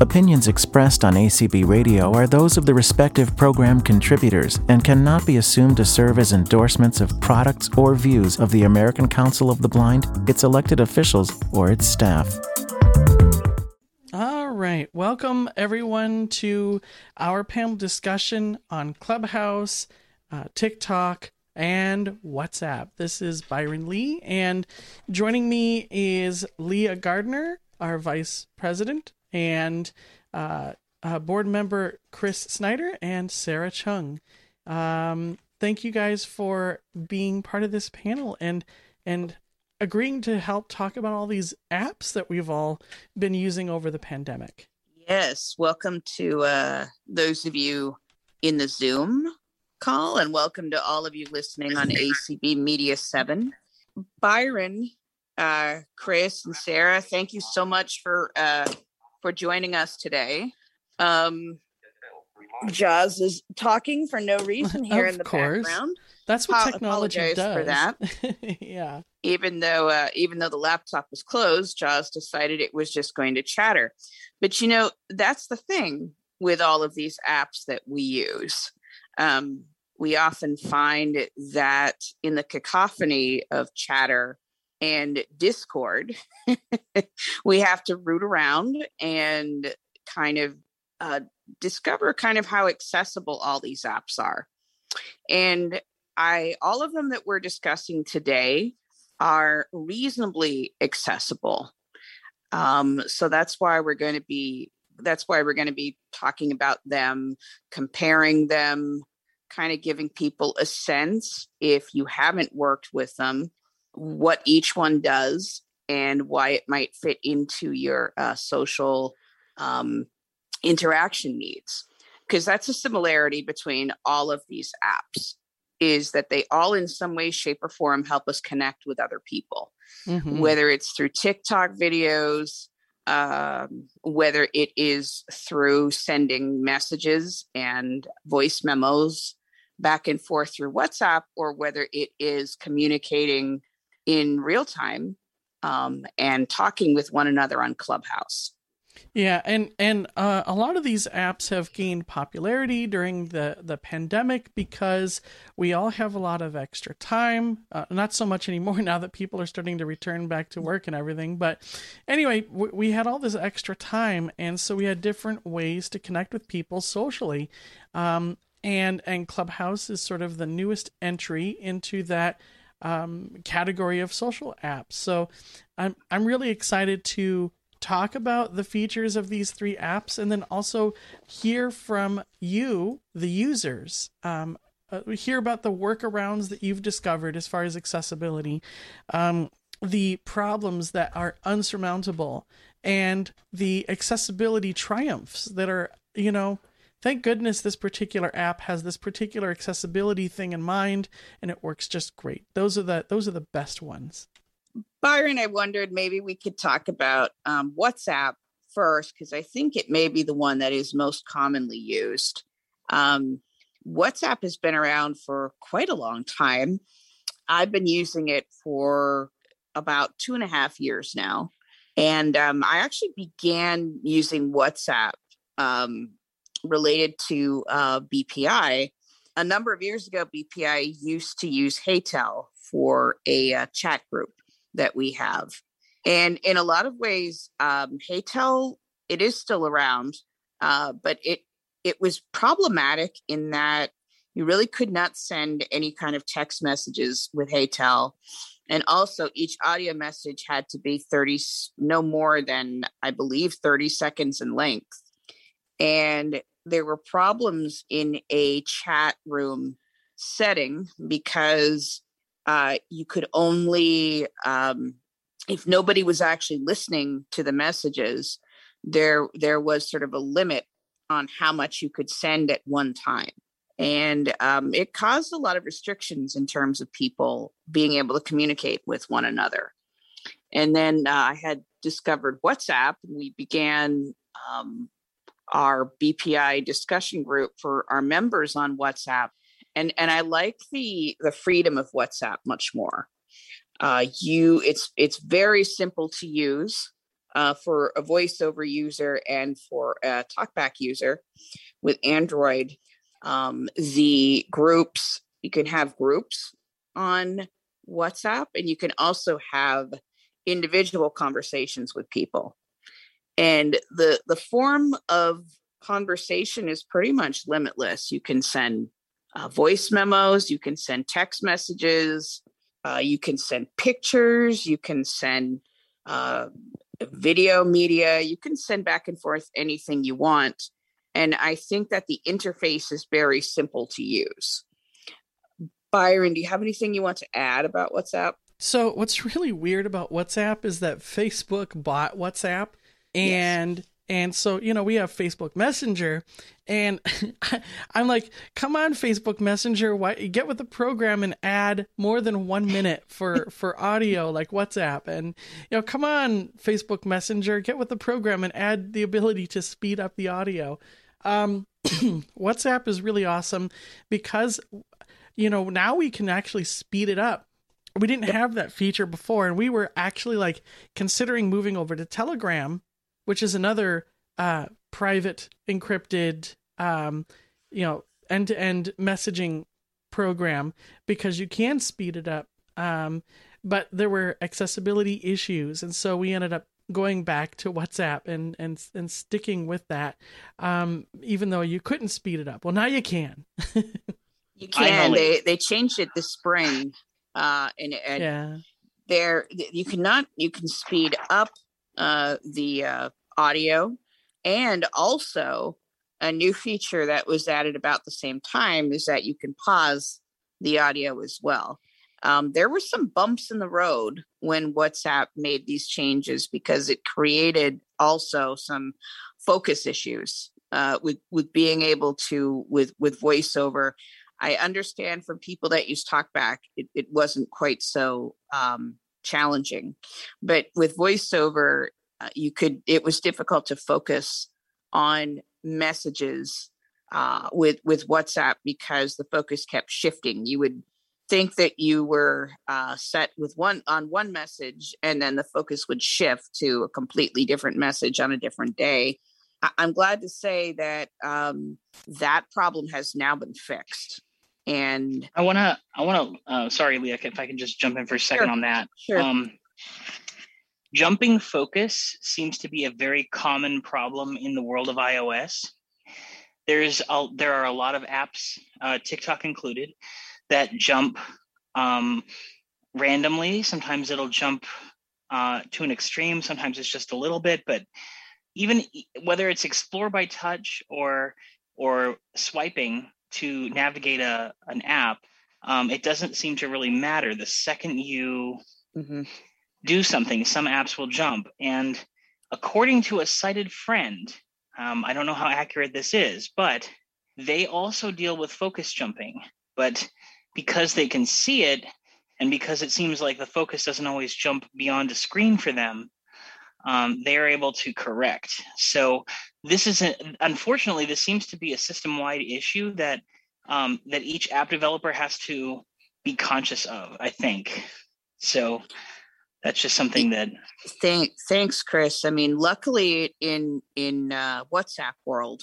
Opinions expressed on ACB Radio are those of the respective program contributors and cannot be assumed to serve as endorsements of products or views of the American Council of the Blind, its elected officials, or its staff. All right. Welcome, everyone, to our panel discussion on Clubhouse, uh, TikTok, and WhatsApp. This is Byron Lee, and joining me is Leah Gardner, our vice president and uh, uh, board member Chris Snyder and Sarah Chung. Um, thank you guys for being part of this panel and and agreeing to help talk about all these apps that we've all been using over the pandemic. Yes, welcome to uh, those of you in the Zoom call, and welcome to all of you listening on ACB Media 7. Byron, uh, Chris, and Sarah, thank you so much for uh, for joining us today. Um, Jaws is talking for no reason here in the course. background. That's what technology does. For that, yeah. Even though, uh, even though the laptop was closed, Jaws decided it was just going to chatter. But you know, that's the thing with all of these apps that we use. Um, we often find that in the cacophony of chatter, and Discord, we have to root around and kind of uh, discover kind of how accessible all these apps are. And I, all of them that we're discussing today are reasonably accessible. Um, so that's why we're going to be that's why we're going to be talking about them, comparing them, kind of giving people a sense if you haven't worked with them what each one does and why it might fit into your uh, social um, interaction needs because that's a similarity between all of these apps is that they all in some way shape or form help us connect with other people mm-hmm. whether it's through tiktok videos um, whether it is through sending messages and voice memos back and forth through whatsapp or whether it is communicating in real time um, and talking with one another on Clubhouse. Yeah, and and uh, a lot of these apps have gained popularity during the the pandemic because we all have a lot of extra time. Uh, not so much anymore now that people are starting to return back to work and everything. But anyway, w- we had all this extra time, and so we had different ways to connect with people socially. Um, and and Clubhouse is sort of the newest entry into that um, category of social apps. So I'm I'm really excited to talk about the features of these three apps and then also hear from you, the users. Um, uh, hear about the workarounds that you've discovered as far as accessibility, um, the problems that are unsurmountable, and the accessibility triumphs that are, you know, thank goodness this particular app has this particular accessibility thing in mind and it works just great. Those are the those are the best ones. Byron i wondered maybe we could talk about um, whatsapp first because i think it may be the one that is most commonly used. Um, whatsapp has been around for quite a long time. I've been using it for about two and a half years now. And um, i actually began using whatsapp um, related to uh, BPI. A number of years ago, BPI used to use HeyTell for a uh, chat group that we have. And in a lot of ways, um, HeyTell, it is still around, uh, but it it was problematic in that you really could not send any kind of text messages with HeyTell. And also, each audio message had to be 30, no more than, I believe, 30 seconds in length. And there were problems in a chat room setting because uh, you could only um, if nobody was actually listening to the messages there there was sort of a limit on how much you could send at one time. And um, it caused a lot of restrictions in terms of people being able to communicate with one another. And then uh, i had discovered whatsapp and we began um, our BPI discussion group for our members on WhatsApp. And and I like the the freedom of WhatsApp much more. Uh, you it's it's very simple to use. uh, for a voiceover user and for a talkback user with Android. Um, the groups, you can have groups on WhatsApp, and you can also have individual conversations with people. And the the form of conversation is pretty much limitless. You can send uh, voice memos, you can send text messages, uh, you can send pictures, you can send uh, video media, you can send back and forth anything you want. And I think that the interface is very simple to use. Byron, do you have anything you want to add about WhatsApp? So, what's really weird about WhatsApp is that Facebook bought WhatsApp and yes. And so, you know, we have Facebook Messenger, and I'm like, come on, Facebook Messenger, why, get with the program and add more than one minute for for audio like WhatsApp, and you know, come on, Facebook Messenger, get with the program and add the ability to speed up the audio. Um, WhatsApp is really awesome because, you know, now we can actually speed it up we didn't have that feature before and we were actually like considering moving over to telegram which is another uh, private encrypted, um, you know, end to end messaging program because you can speed it up. Um, but there were accessibility issues, and so we ended up going back to WhatsApp and and and sticking with that, um, even though you couldn't speed it up. Well, now you can. you can. They they changed it this spring, uh, and, and yeah. there you cannot you can speed up uh, the uh, audio and also a new feature that was added about the same time is that you can pause the audio as well. Um, there were some bumps in the road when WhatsApp made these changes because it created also some focus issues uh, with with being able to with with voiceover. I understand from people that use TalkBack, it, it wasn't quite so um, challenging, but with voiceover, uh, you could it was difficult to focus on messages uh, with with WhatsApp because the focus kept shifting. You would think that you were uh, set with one on one message, and then the focus would shift to a completely different message on a different day. I- am glad to say that um, that problem has now been fixed. And I want to, I want to, uh, sorry, Leah, if I can just jump in for a second sure, on that. Sure. Um, Jumping focus seems to be a very common problem in the world of iOS. There's a, there are a lot of apps, uh, TikTok included, that jump um, randomly. Sometimes it'll jump uh, to an extreme. Sometimes it's just a little bit. But even whether it's explore by touch or or swiping to navigate a an app, um, it doesn't seem to really matter. The second you mm-hmm do something, some apps will jump. And according to a sighted friend, um, I don't know how accurate this is, but they also deal with focus jumping. But because they can see it, and because it seems like the focus doesn't always jump beyond a screen for them, um, they are able to correct. So this is a, unfortunately this seems to be a system-wide issue that um, that each app developer has to be conscious of. I think so that's just something that Thank, thanks chris i mean luckily in in uh, whatsapp world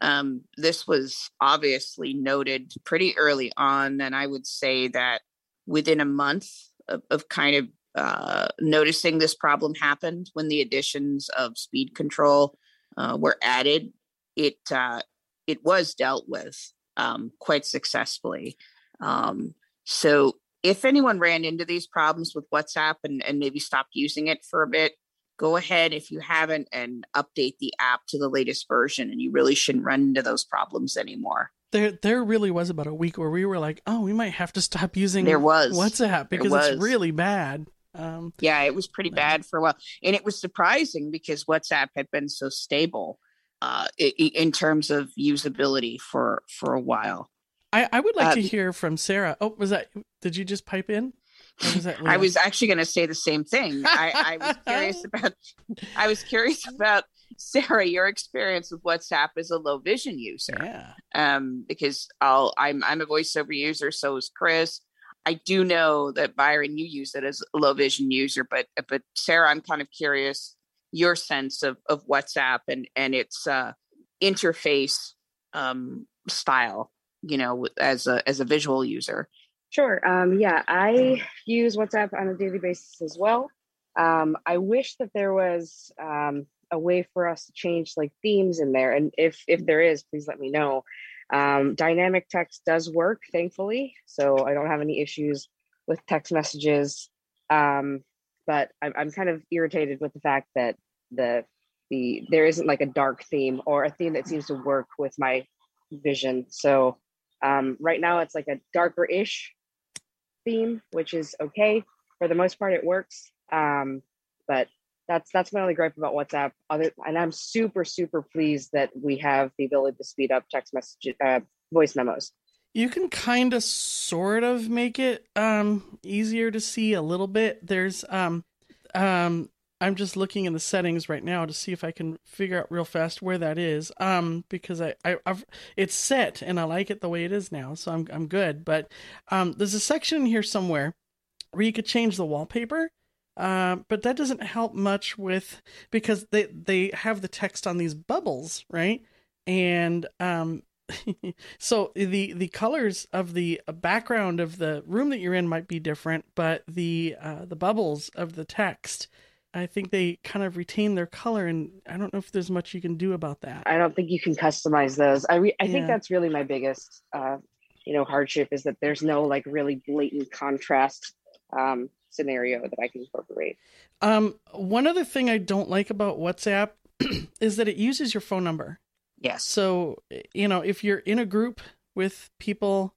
um, this was obviously noted pretty early on and i would say that within a month of, of kind of uh, noticing this problem happened when the additions of speed control uh, were added it uh, it was dealt with um, quite successfully um, so if anyone ran into these problems with WhatsApp and, and maybe stopped using it for a bit, go ahead if you haven't and update the app to the latest version and you really shouldn't run into those problems anymore. There there really was about a week where we were like, oh, we might have to stop using there was WhatsApp because it's really bad. Um, yeah, it was pretty bad for a while. And it was surprising because WhatsApp had been so stable uh, in terms of usability for for a while. I, I would like uh, to hear from Sarah. Oh, was that? Did you just pipe in? Was I was actually going to say the same thing. I, I was curious about. I was curious about Sarah, your experience with WhatsApp as a low vision user. Yeah. Um, because I'll I'm I'm a voiceover user, so is Chris. I do know that Byron, you use it as a low vision user, but but Sarah, I'm kind of curious your sense of of WhatsApp and and its uh, interface um, style. You know, as a as a visual user. Sure. Um, yeah, I use WhatsApp on a daily basis as well. Um, I wish that there was um, a way for us to change like themes in there, and if if there is, please let me know. Um, dynamic text does work, thankfully, so I don't have any issues with text messages. Um, but I'm, I'm kind of irritated with the fact that the the there isn't like a dark theme or a theme that seems to work with my vision. So um, right now it's like a darker ish theme, which is okay for the most part. It works, um, but that's that's my only gripe about WhatsApp. Other and I'm super super pleased that we have the ability to speed up text message uh, voice memos. You can kind of sort of make it um easier to see a little bit. There's um um i'm just looking in the settings right now to see if i can figure out real fast where that is um because i, I have it's set and i like it the way it is now so i'm i'm good. But um there's a section here somewhere where you could change the wallpaper uh, but that doesn't help much with because they they have the text on these bubbles right and um so the the colors of the background of the room that you're in might be different, but the uh, the bubbles of the text, I think they kind of retain their color, and I don't know if there's much you can do about that. I don't think you can customize those. I re- I yeah. think that's really my biggest uh, you know hardship is that there's no like really blatant contrast um, scenario that I can incorporate. Um, one other thing I don't like about WhatsApp is that it uses your phone number. Yes. So, you know, if you're in a group with people,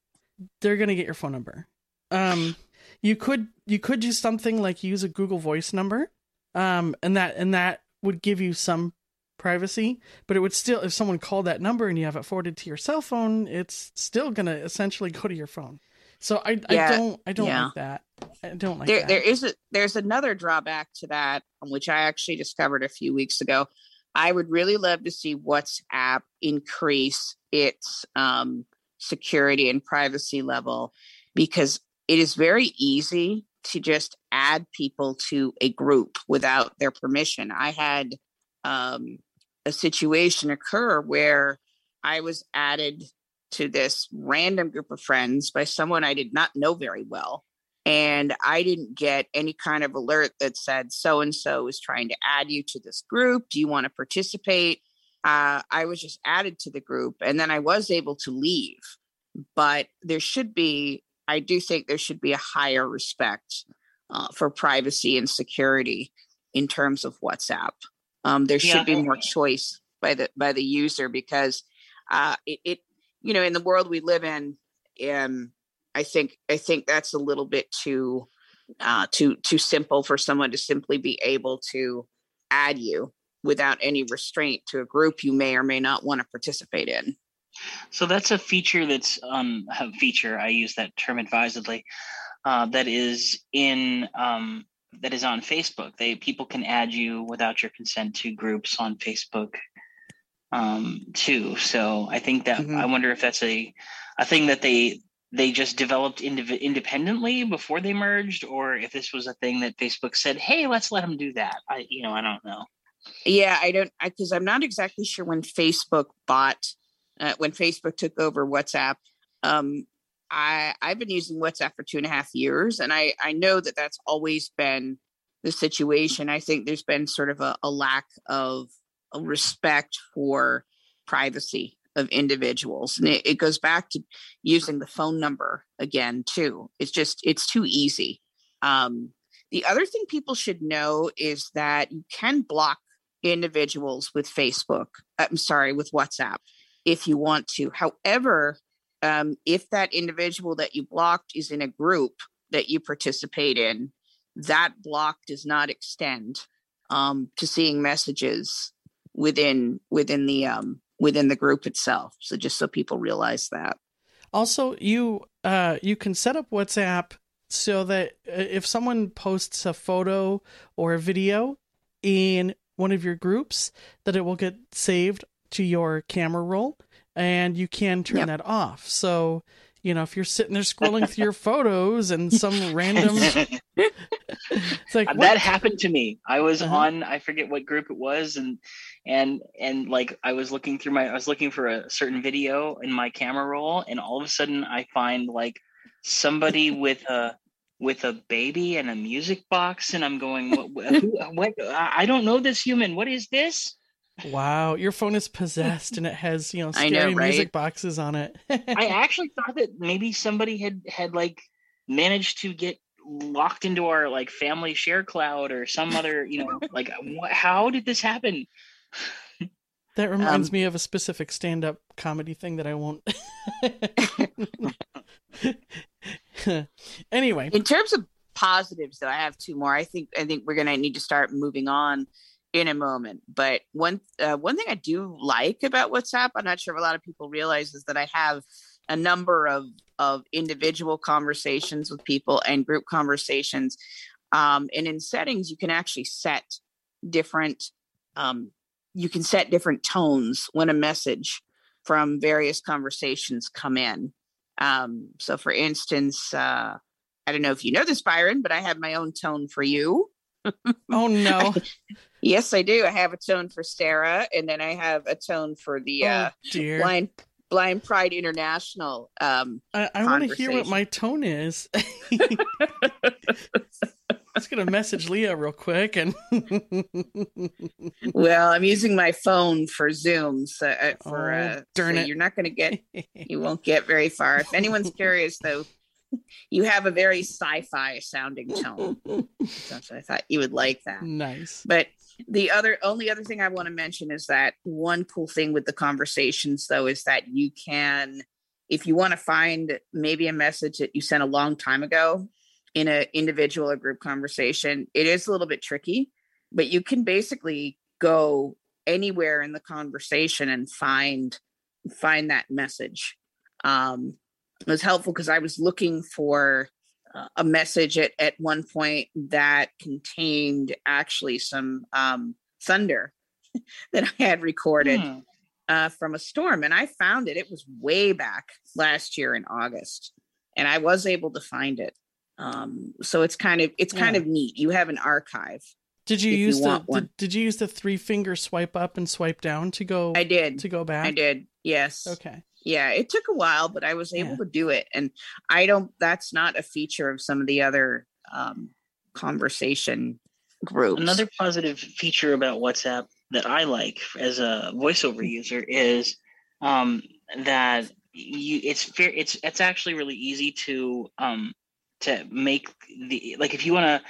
they're going to get your phone number. Um, you could you could do something like use a Google Voice number, um, and that and that would give you some privacy, but it would still if someone called that number and you have it forwarded to your cell phone, it's still going to essentially go to your phone. So I, yeah, I don't I don't yeah. like that. I don't like there, that. There is a there's another drawback to that, which I actually discovered a few weeks ago. I would really love to see WhatsApp increase its um, security and privacy level because it is very easy to just add people to a group without their permission. I had um, a situation occur where I was added to this random group of friends by someone I did not know very well and I didn't get any kind of alert that said so and so is trying to add you to this group. Do you want to participate? Uh, I was just added to the group, and then I was able to leave. But there should be, I do think there should be a higher respect uh, for privacy and security in terms of WhatsApp. Um, there should yeah. be more choice by the by the user because uh, it, it, you know, in the world we live in, um, I think I think that's a little bit too uh, too too simple for someone to simply be able to add you without any restraint to a group you may or may not want to participate in. So that's a feature that's um a feature I use that term advisedly. Uh, that is in um, that is on Facebook. They people can add you without your consent to groups on Facebook um, too. So I think that mm-hmm. I wonder if that's a a thing that they they just developed indiv- independently before they merged or if this was a thing that facebook said hey let's let them do that i you know i don't know yeah i don't because i'm not exactly sure when facebook bought uh, when facebook took over whatsapp um, i i've been using whatsapp for two and a half years and i i know that that's always been the situation i think there's been sort of a, a lack of respect for privacy of individuals. And it, it, goes back to using the phone number again too. It's just it's too easy. Um, the other thing people should know is that you can block individuals with facebook i'm sorry with whatsapp if you want to. However um, if that individual that you blocked is in a group that you participate in that block does not extend um, to seeing messages within within the um, within the group itself. So just so people realize that. Also, you uh, you can set up WhatsApp so that uh, if someone posts a photo or a video in one of your groups, that it will get saved to your camera roll, and you can turn yep. that off. So you know, if you're sitting there scrolling through your photos and some random, it's like that what? happened to me. I was Uh-huh. on I forget what group it was, and and and like I was looking through my I was looking for a certain video in my camera roll, and all of a sudden I find like somebody with a with a baby and a music box, and I'm going, what? what, who, what I don't know this human. What is this? Wow, your phone is possessed and it has you know scary know, music boxes on it. I actually thought that maybe somebody had had like managed to get locked into our like family share cloud or some other you know like what, how did this happen That reminds Um, me of a specific stand-up comedy thing that I won't. anyway, in terms of positives though i have two more i think i think we're gonna need to start moving on in a moment but one uh, one thing i do like about whatsapp i'm not sure if a lot of people realize is that i have a number of of individual conversations with people and group conversations um, and in settings you can actually set different um, you can set different tones when a message from various conversations come in um, so for instance uh, I don't know if you know this, Byron, but I have my own tone for you. Oh no, Yes, I do. I have a tone for Sarah, and then I have a tone for the uh, oh dear. Blind Blind Pride International. Um, I, I want to hear what my tone is. Let's get a message Leah real quick and well, I'm using my phone for Zoom, so uh, for Oh, uh, darn so it. you're not going to get you won't get very far. If anyone's curious, though, you have a very sci-fi sounding tone, so I thought you would like that. nice. But the other only other thing I want to mention is that one cool thing with the conversations though is that you can if you want to find maybe a message that you sent a long time ago in an individual or group conversation, it is a little bit tricky, but you can basically go anywhere in the conversation and find find that message. Um, it was helpful because I was looking for uh, a message at, at one point that contained actually some um, thunder that I had recorded Hmm. uh, from a storm. And I found it. It was way back last year in August. And I was able to find it. Um, so it's kind of it's kind Yeah. of neat. You have an archive. Did you if you use the did, did you use the three finger swipe up and swipe down to go I did. to go back? I did. Yes. Okay. Yeah it took a while but i was able Yeah. to do it and i don't that's not a feature of some of the other um conversation groups Another positive feature about WhatsApp that I like as a voiceover user is um, that you it's fair it's it's actually really easy to um, to make the like if you want to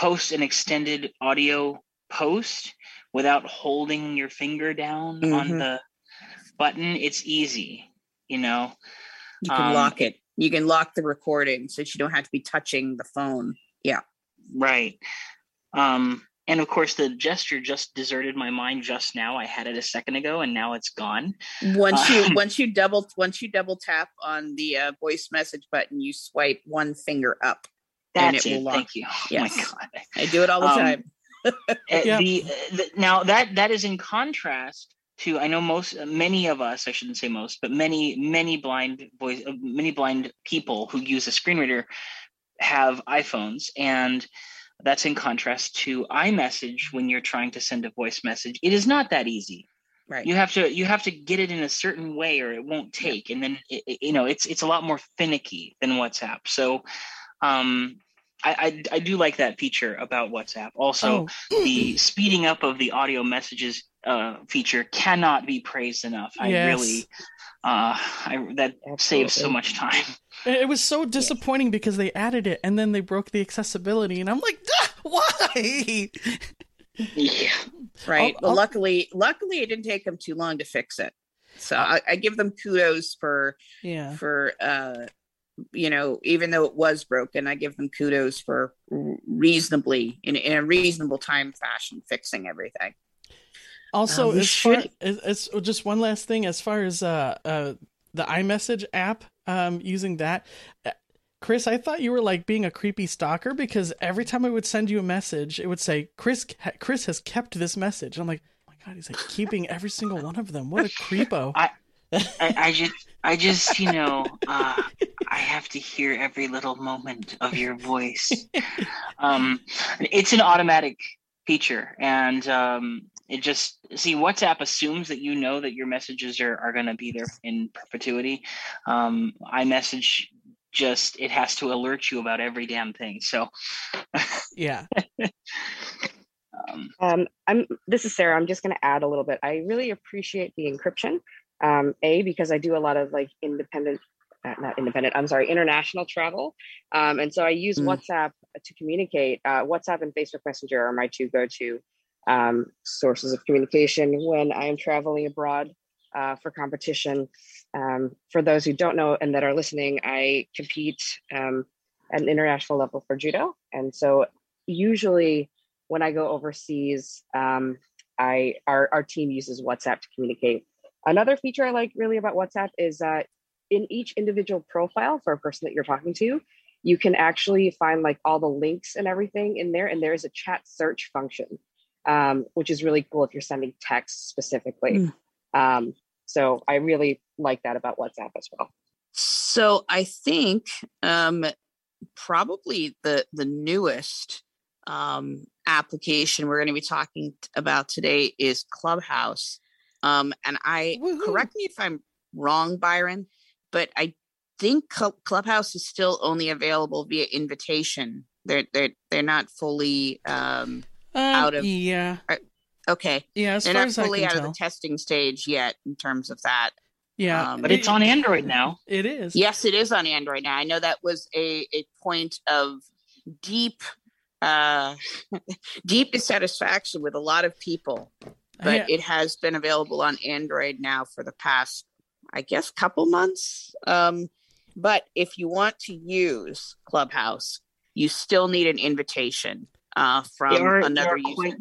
post an extended audio post without holding your finger down on Mhm. the button, it's easy. You know, you can um, lock it you can lock the recording so you don't have to be touching the phone Yeah. Right. Um, and of course, the gesture just deserted my mind just now. I had it a second ago, and now it's gone. once you Um, once you double once you double tap on the uh, voice message button you swipe one finger up And That's it it. will lock. Thank you. Oh Yes. my god. i do it all the Um, time Uh, Yeah. the, the now that that is in contrast to I know most many of us I shouldn't say most but many many blind voice uh, many blind people who use a screen reader have iPhones and that's in contrast to iMessage when you're trying to send a voice message. It is not that easy. right. You have to you have to get it in a certain way or it won't take and then it, it- you know it's it's a lot more finicky than whatsapp. So um I, I i do like that feature about whatsapp. Also oh, the speeding up of the audio messages uh feature cannot be praised enough. I Yes. really uh i that saves so much time. It it was so disappointing because they added it and then they broke the accessibility and I'm like, "Ah, why? yeah. Right. I'll- well I'll- luckily luckily it didn't take them too long to fix it. So I, I give them kudos for Yeah. for uh you know even though it was broken i give them kudos for reasonably in, in a reasonable time fashion fixing everything Also, we as far as, as oh, just one last thing, as far as uh, uh, the iMessage app, um, using that, uh, Chris, I thought you were like being a creepy stalker because every time I would send you a message, it would say Chris Chris has kept this message. I'm like, oh my god, he's like keeping every single one of them. What a creepo! I, I, I just, I just, you know, uh, I have to hear every little moment of your voice. um, it's an automatic feature, and um, it just see WhatsApp assumes that you know that your messages are, are going to be there in perpetuity. Um, iMessage just it has to alert you about every damn thing. So yeah. um, um, I'm this is Sarah. I'm just going to add a little bit. I really appreciate the encryption. Um, a because I do a lot of like independent uh, not independent, I'm sorry, international travel. Um, and so I use mm. WhatsApp to communicate. Uh, WhatsApp and Facebook Messenger are my two go to um, sources of communication when I am traveling abroad uh, for competition. Um, for those who don't know and that are listening, I compete um, at an international level for judo. And so usually when I go overseas, um, I our, our team uses WhatsApp to communicate. Another feature I like really about WhatsApp is that in each individual profile for a person that you're talking to, you can actually find like all the links and everything in there. And there is a chat search function, um, which is really cool if you're sending text specifically. Mm. Um, so I really like that about WhatsApp as well. So I think um, probably the the newest um, application we're going to be talking about today is Clubhouse. Um, and I Woo-hoo. correct me if I'm wrong, Byron but I think Clubhouse is still only available via invitation. They're they're they're not fully um, uh, out of yeah. Okay, yeah, they're not fully out tell. of the testing stage yet in terms of that. Yeah, um, but it's on Android now. It is. Yes, it is on Android now. I know that was a a point of deep uh deep dissatisfaction with a lot of people but it has been available on android now for the past I guess, couple months. Um, but if you want to use Clubhouse, you still need an invitation uh, from are, another user. Quite,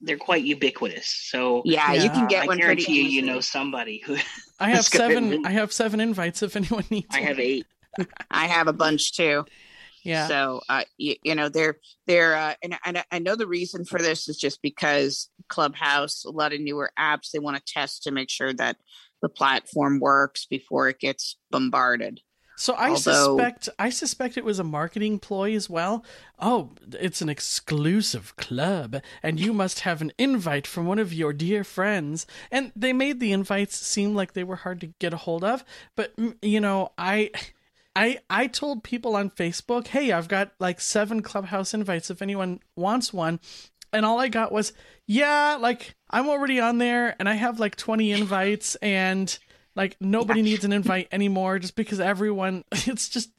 they're quite ubiquitous. So yeah, yeah. you can get I one. guarantee you, you know somebody who. I have seven. I have seven invites if anyone needs. I have eight. I have a bunch too. Yeah. So, uh, you, you know, they're they're uh, and, and I know the reason for this is just because Clubhouse, a lot of newer apps, they want to test to make sure that the platform works before it gets bombarded. So I Although, suspect I suspect it was a marketing ploy as well. Oh, it's an exclusive club and you must have an invite from one of your dear friends. And they made the invites seem like they were hard to get a hold of, but you know, I I I told people on Facebook, "Hey, I've got like 7 clubhouse invites if anyone wants one." And all I got was, "Yeah, like I'm already on there and I have like 20 invites and like nobody yeah. needs an invite anymore just because everyone it's just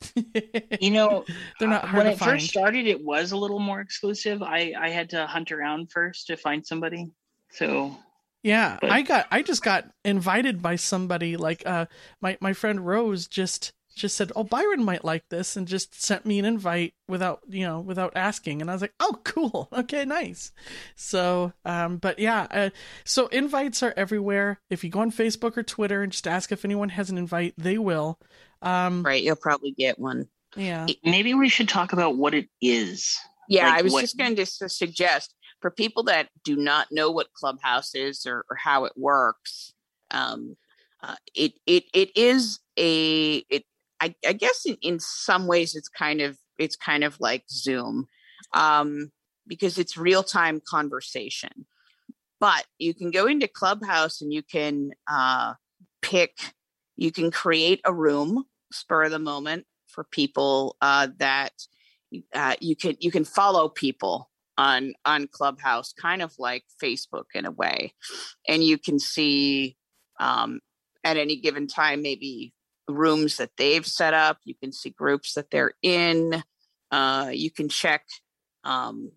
you know they're not hard when it find. first started it was a little more exclusive i i had to hunt around first to find somebody so yeah but. i got i just got invited by somebody like uh my my friend rose just just said, "Oh, Byron might like this," and just sent me an invite without you know without asking, and I was like, "Oh, cool, okay, nice." So, um, but yeah, uh, so invites are everywhere. If you go on Facebook or Twitter and just ask if anyone has an invite, they will. Um, right, you'll probably get one. Yeah. Maybe we should talk about what it is. Yeah, like I was what... just going to suggest for people that do not know what Clubhouse is or, or how it works. Um, uh, it it it is a it I, I guess in, in some ways it's kind of it's kind of like Zoom um, because it's real time conversation. But you can go into Clubhouse and you can uh, pick, you can create a room spur of the moment for people uh, that uh, you can you can follow people on on Clubhouse, kind of like Facebook in a way, and you can see um, at any given time maybe rooms that they've set up. You can see groups that they're in. Uh, you can check. Um,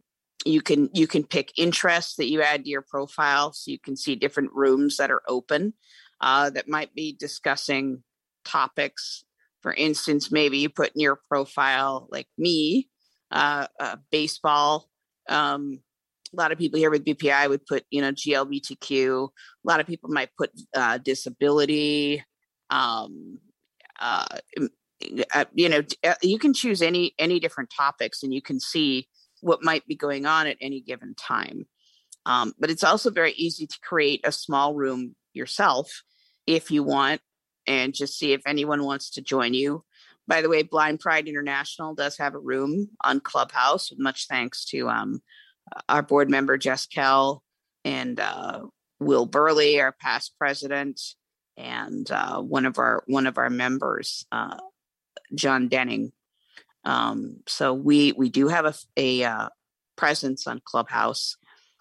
you can you can pick interests that you add to your profile, so you can see different rooms that are open uh, that might be discussing topics. For instance, maybe you put in your profile, like me, uh, baseball. Um, a lot of people here with BPI would put, you know, GLBTQ. A lot of people might put uh, disability, um, uh, uh, you know uh, you can choose any any different topics and you can see what might be going on at any given time um, but it's also very easy to create a small room yourself if you want and just see if anyone wants to join you by the way, Blind Pride International does have a room on Clubhouse. Much thanks to um, our board member Jess Kell and uh, Will Burley, our past president, and uh, one of our one of our members, uh, John Denning. Um, so we we do have a, a uh, presence on Clubhouse.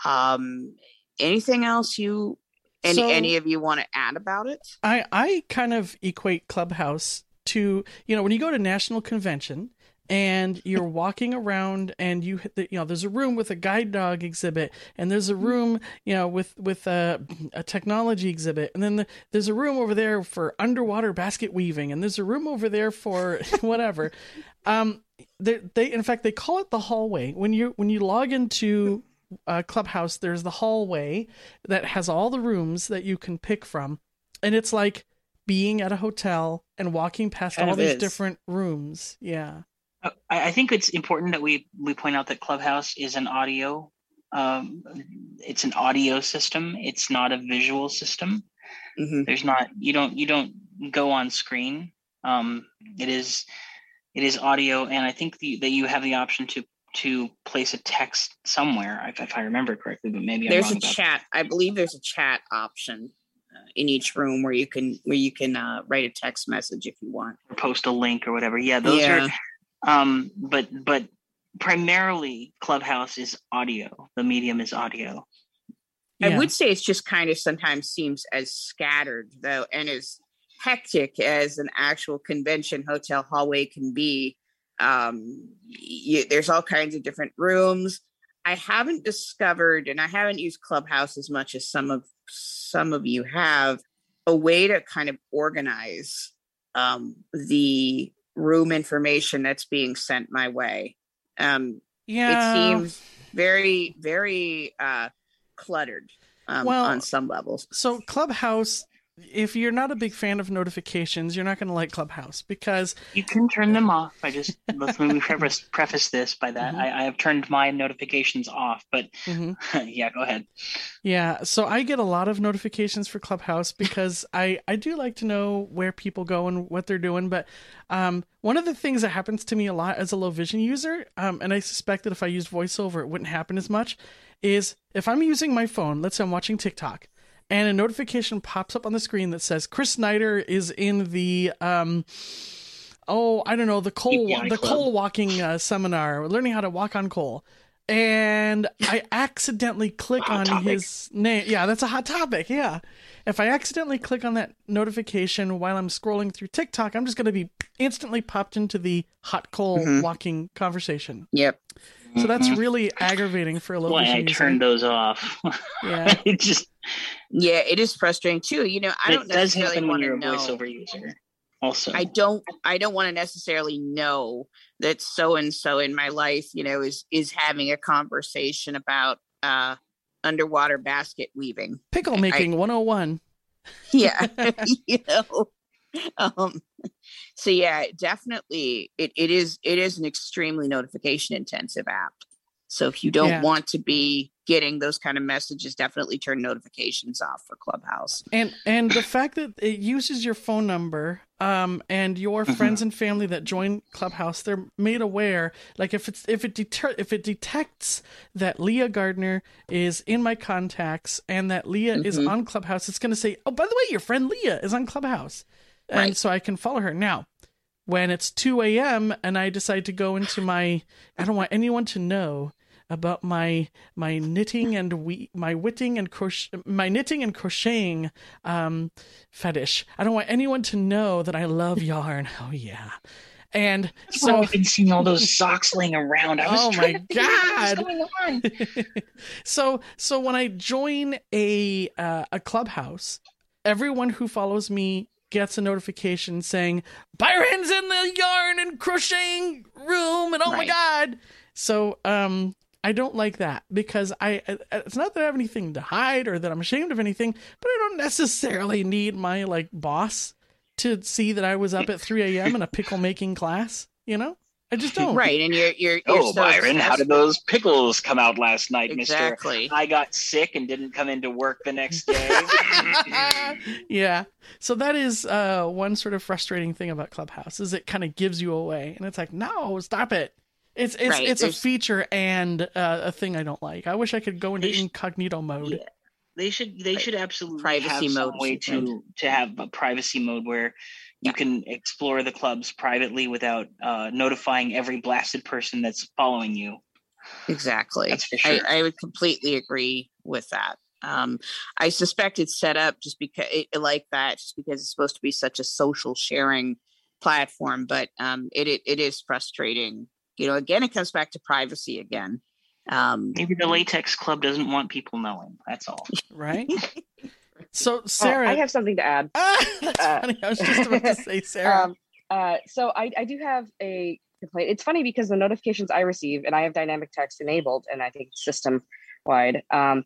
Um, anything else you any So- any of you want to add about it? I I kind of equate Clubhouse to you know when you go to national convention and you're walking around and you hit the, you know there's a room with a guide dog exhibit and there's a room you know with with a, a technology exhibit. And then the, there's a room over there for underwater basket weaving and there's a room over there for whatever. Um they, they in fact they call it the hallway. When you when you log into uh, clubhouse there's the hallway that has all the rooms that you can pick from. And it's like being at a hotel and walking past Kind all these is. different rooms. Yeah I, I think it's important that we we point out that Clubhouse is an audio. Um, it's an audio system. It's not a visual system. Mhm. There's not you don't you don't go on screen. Um, it is it is audio, and I think the, that you have the option to to place a text somewhere if, if I remember correctly, but maybe I'm there's a chat i believe there's a chat option uh, in each room where you can where you can uh, write a text message if you want or post a link or whatever. Yeah, those Yeah. are. Um, but but primarily Clubhouse is audio. The medium is audio. i would say it's just kind of sometimes seems as scattered though and as hectic as an actual convention hotel hallway can be um you, there's all kinds of different rooms i haven't discovered and i haven't used clubhouse as much as some of some of you have a way to kind of organize um the room information that's being sent my way. Um yeah. it seems very very uh cluttered um, Well- on some levels. So Clubhouse, if you're not a big fan of notifications, you're not going to like Clubhouse because You can turn them off. I just let me preface, preface this by that. Mhm. I, I have turned my notifications off, but Mhm. yeah, go ahead. yeah, so I get a lot of notifications for Clubhouse because I I do like to know where people go and what they're doing. But um, one of the things that happens to me a lot as a low vision user, um, and I suspect that if I used VoiceOver, it wouldn't happen as much, is if I'm using my phone, let's say I'm watching TikTok. And a notification pops up on the screen that says Chris Snyder is in the um, oh I don't know the coal the club. coal walking uh, seminar, learning how to walk on coal, and I accidentally click on topic. his name. Yeah, that's a hot topic. Yeah, if I accidentally click on that notification while I'm scrolling through TikTok, I'm just going to be instantly popped into the hot coal Mhm. walking conversation. yep So that's Mhm. really aggravating for a low why vision I user. turned those off. Yeah. it just yeah it is frustrating too you know i it don't does necessarily happen when want you're to a know voiceover user. Also, i don't i don't want to necessarily know that so and so in my life you know is is having a conversation about uh underwater basket weaving Pickle making 101. yeah you know um so yeah definitely it, it is it is an extremely notification intensive app so if you don't Yeah. want to be getting those kind of messages definitely turn notifications off for clubhouse And and the fact that it uses your phone number um and your Mhm. friends and family that join Clubhouse they're made aware like if it's if it deter if it detects that Leah Gardner is in my contacts and that Leah is Mhm. on Clubhouse it's going to say oh by the way your friend Leah is on Clubhouse and so I can follow her now when it's 2 a.m. and I decide to go into my I don't want anyone to know about my my knitting and we my whitting and crochet my knitting and crocheting um fetish. I don't want anyone to know that I love yarn. Oh yeah. And so I've been seeing all those socks laying around. I was Oh my to figure out God. what's going on. so so when I join a uh, a clubhouse, everyone who follows me gets a notification saying Byron's in the yarn and crocheting room, and oh my god! So um, I don't like that because I I- it's not that I have anything to hide or that I'm ashamed of anything, but I don't necessarily need my like boss to see that I was up at 3 a.m. in a pickle making class. You know? I just don't. Right, and you're you're, you're Oh, so Byron, how did those pickles come out last night, Exactly. Mister? I got sick and didn't come into work the next day. yeah. So that is uh, one sort of frustrating thing about Clubhouse is it kind of gives you away, and it's like, no, stop it. It's it's Right, it's a feature and uh, a thing I don't like. I wish I could go into incognito mode. Yeah. They should they Right. should absolutely Privacy have mode some way to to have a privacy mode where Yeah. You can explore the clubs privately without uh, notifying every blasted person that's following you. Exactly. That's for I. I would completely agree with that. Um, I suspect it's set up just because it, like that, just because it's supposed to be such a social sharing platform. But um, it, it it is frustrating. You know, again, it comes back to privacy again. Um, Maybe the latex club doesn't want people knowing. That's all. Right. So Oh, Sarah, I have something to add. ah, that's uh, funny. I was just about to say Sarah. Um, uh, so I, I do have a complaint. It's funny because the notifications I receive, and I have dynamic text enabled, and I think system wide. Um,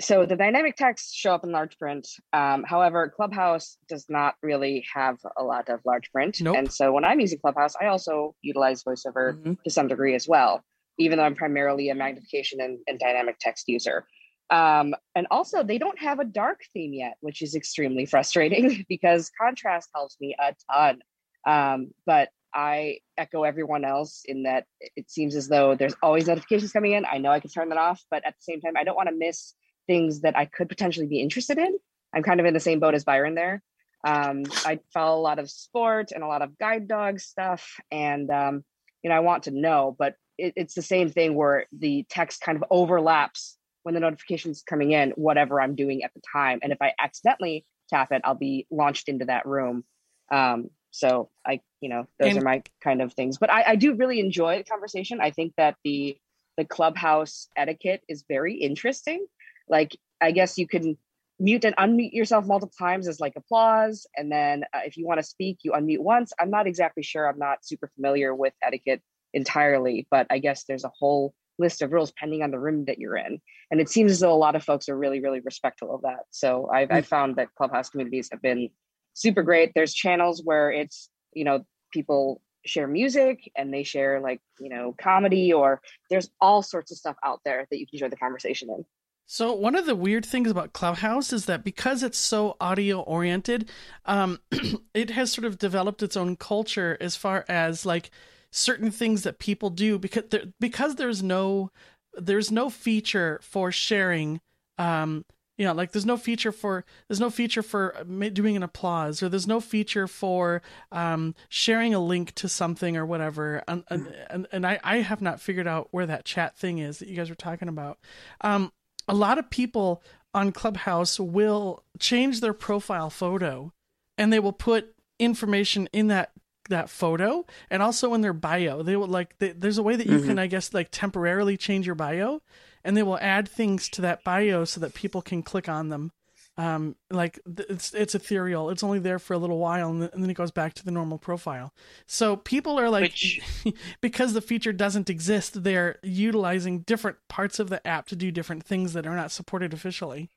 so the dynamic text show up in large print. Um, however, Clubhouse does not really have a lot of large print. Nope. And so when I'm using Clubhouse, I also utilize VoiceOver Mhm. to some degree as well, even though I'm primarily a magnification and, and dynamic text user. Um, and also, they don't have a dark theme yet, which is extremely frustrating because contrast helps me a ton. Um, but I echo everyone else in that it seems as though there's always notifications coming in. I know I can turn that off, but at the same time, I don't want to miss things that I could potentially be interested in. I'm kind of in the same boat as Byron there. Um, I follow a lot of sport and a lot of guide dog stuff, and um, you know I want to know, but it, it's the same thing where the text kind of overlaps when the notifications coming in, whatever I'm doing at the time, and if I accidentally tap it, I'll be launched into that room. Um, so I, you know, those And- are my kind of things. But I, I do really enjoy the conversation. I think that the the clubhouse etiquette is very interesting. Like I guess you can mute and unmute yourself multiple times as like applause, and then uh, if you want to speak, you unmute once. I'm not exactly sure. I'm not super familiar with etiquette entirely, but I guess there's a whole list of rules depending on the room that you're in. And it seems as though a lot of folks are really, really respectful of that. So I've, I've found that clubhouse communities have been super great. There's channels where it's, you know, people share music and they share like, you know, comedy or there's all sorts of stuff out there that you can join the conversation in. So one of the weird things about Clubhouse is that because it's so audio oriented, um, it has sort of developed its own culture as far as like certain things that people do because there, because there's no there's no feature for sharing um you know like there's no feature for there's no feature for doing an applause or there's no feature for um sharing a link to something or whatever. And and, and, I, I have not figured out where that chat thing is that you guys were talking about. Um a lot of people on clubhouse will change their profile photo and they will put information in that that photo and also in their bio. They will like they, there's a way that you Mhm. can i guess like temporarily change your bio and they will add things to that bio so that people can click on them. Um like it's it's ethereal. It's only there for a little while and, and then it goes back to the normal profile. So people are like Which- because the feature doesn't exist they're utilizing different parts of the app to do different things that are not supported officially.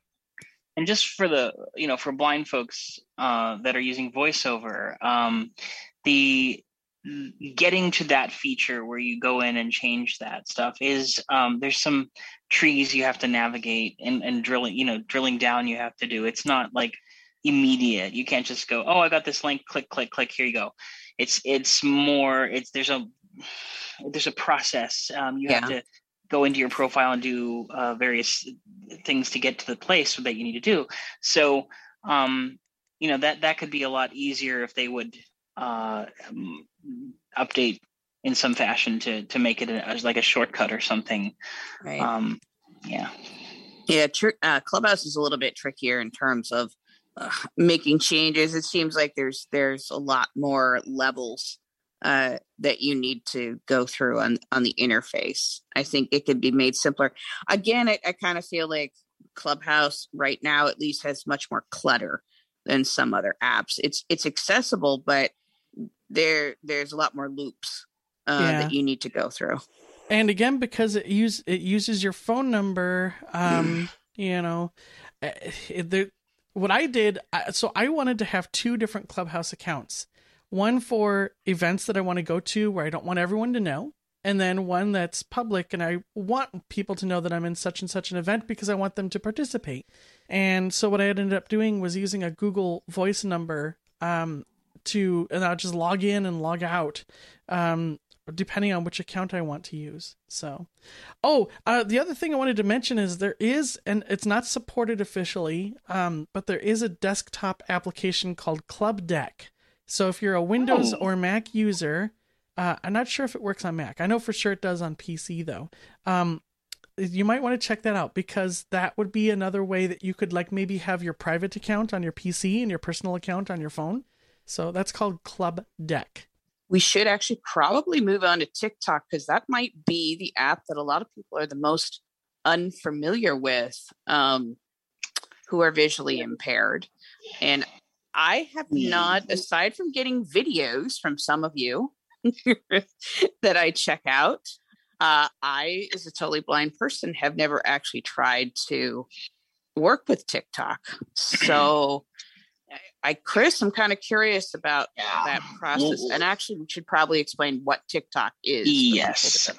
And just for the you know for blind folks uh, that are using voiceover um, the getting to that feature where you go in and change that stuff is um, there's some trees you have to navigate and, and drilling you know drilling down you have to do. It's not like immediate. You can't just go oh i got this link click click click here you go. It's it's more it's there's a there's a process um, you have to go into your profile and do uh, various things to get to the place that you need to do. So um, you know that that could be a lot easier if they would uh, um, update in some fashion to to make it a, as like a shortcut or something right. um, yeah Yeah, tr- uh, Clubhouse is a little bit trickier in terms of uh, making changes. It seems like there's there's a lot more levels uh, that you need to go through on on the interface. I think it could be made simpler. Again, I, I kind of feel like Clubhouse right now at least has much more clutter than some other apps. It's it's accessible, but there there's a lot more loops uh, Yeah. that you need to go through. and again because it use it uses your phone number um you know it, there what i did so i wanted to have two different clubhouse accounts one for events that I want to go to where I don't want everyone to know, and then one that's public and I want people to know that I'm in such and such an event because I want them to participate. And so what I ended up doing was using a Google Voice number um, to, and I'll just log in and log out, um, depending on which account I want to use. So, oh, uh, the other thing I wanted to mention is there is, and it's not supported officially, um, but there is a desktop application called Club Deck. So if you're a Windows oh. or Mac user, uh, I'm not sure if it works on Mac. I know for sure it does on PC though. Um, you might want to check that out because that would be another way that you could like maybe have your private account on your PC and your personal account on your phone. So that's called Club Deck. We should actually probably move on to TikTok because that might be the app that a lot of people are the most unfamiliar with um, who are visually impaired. And I have not, aside from getting videos from some of you, that I check out. Uh, I, as a totally blind person, have never actually tried to work with TikTok. So, I, Chris, I'm kind of curious about yeah. that process. And actually, we should probably explain what TikTok is. Yes.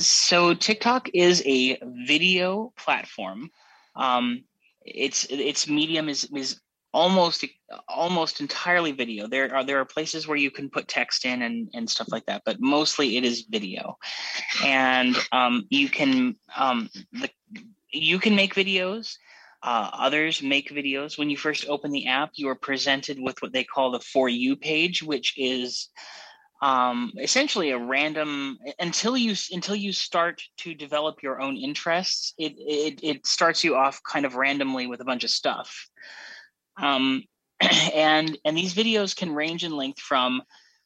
So, TikTok is a video platform. Um, its its medium is is almost almost entirely video. There are there are places where you can put text in and and stuff like that, but mostly it is video, and um, you can um, the you can make videos. Uh, others make videos. When you first open the app, you are presented with what they call the For You page, which is um, essentially a random until you until you start to develop your own interests. It it it starts you off kind of randomly with a bunch of stuff. Um, and and these videos can range in length from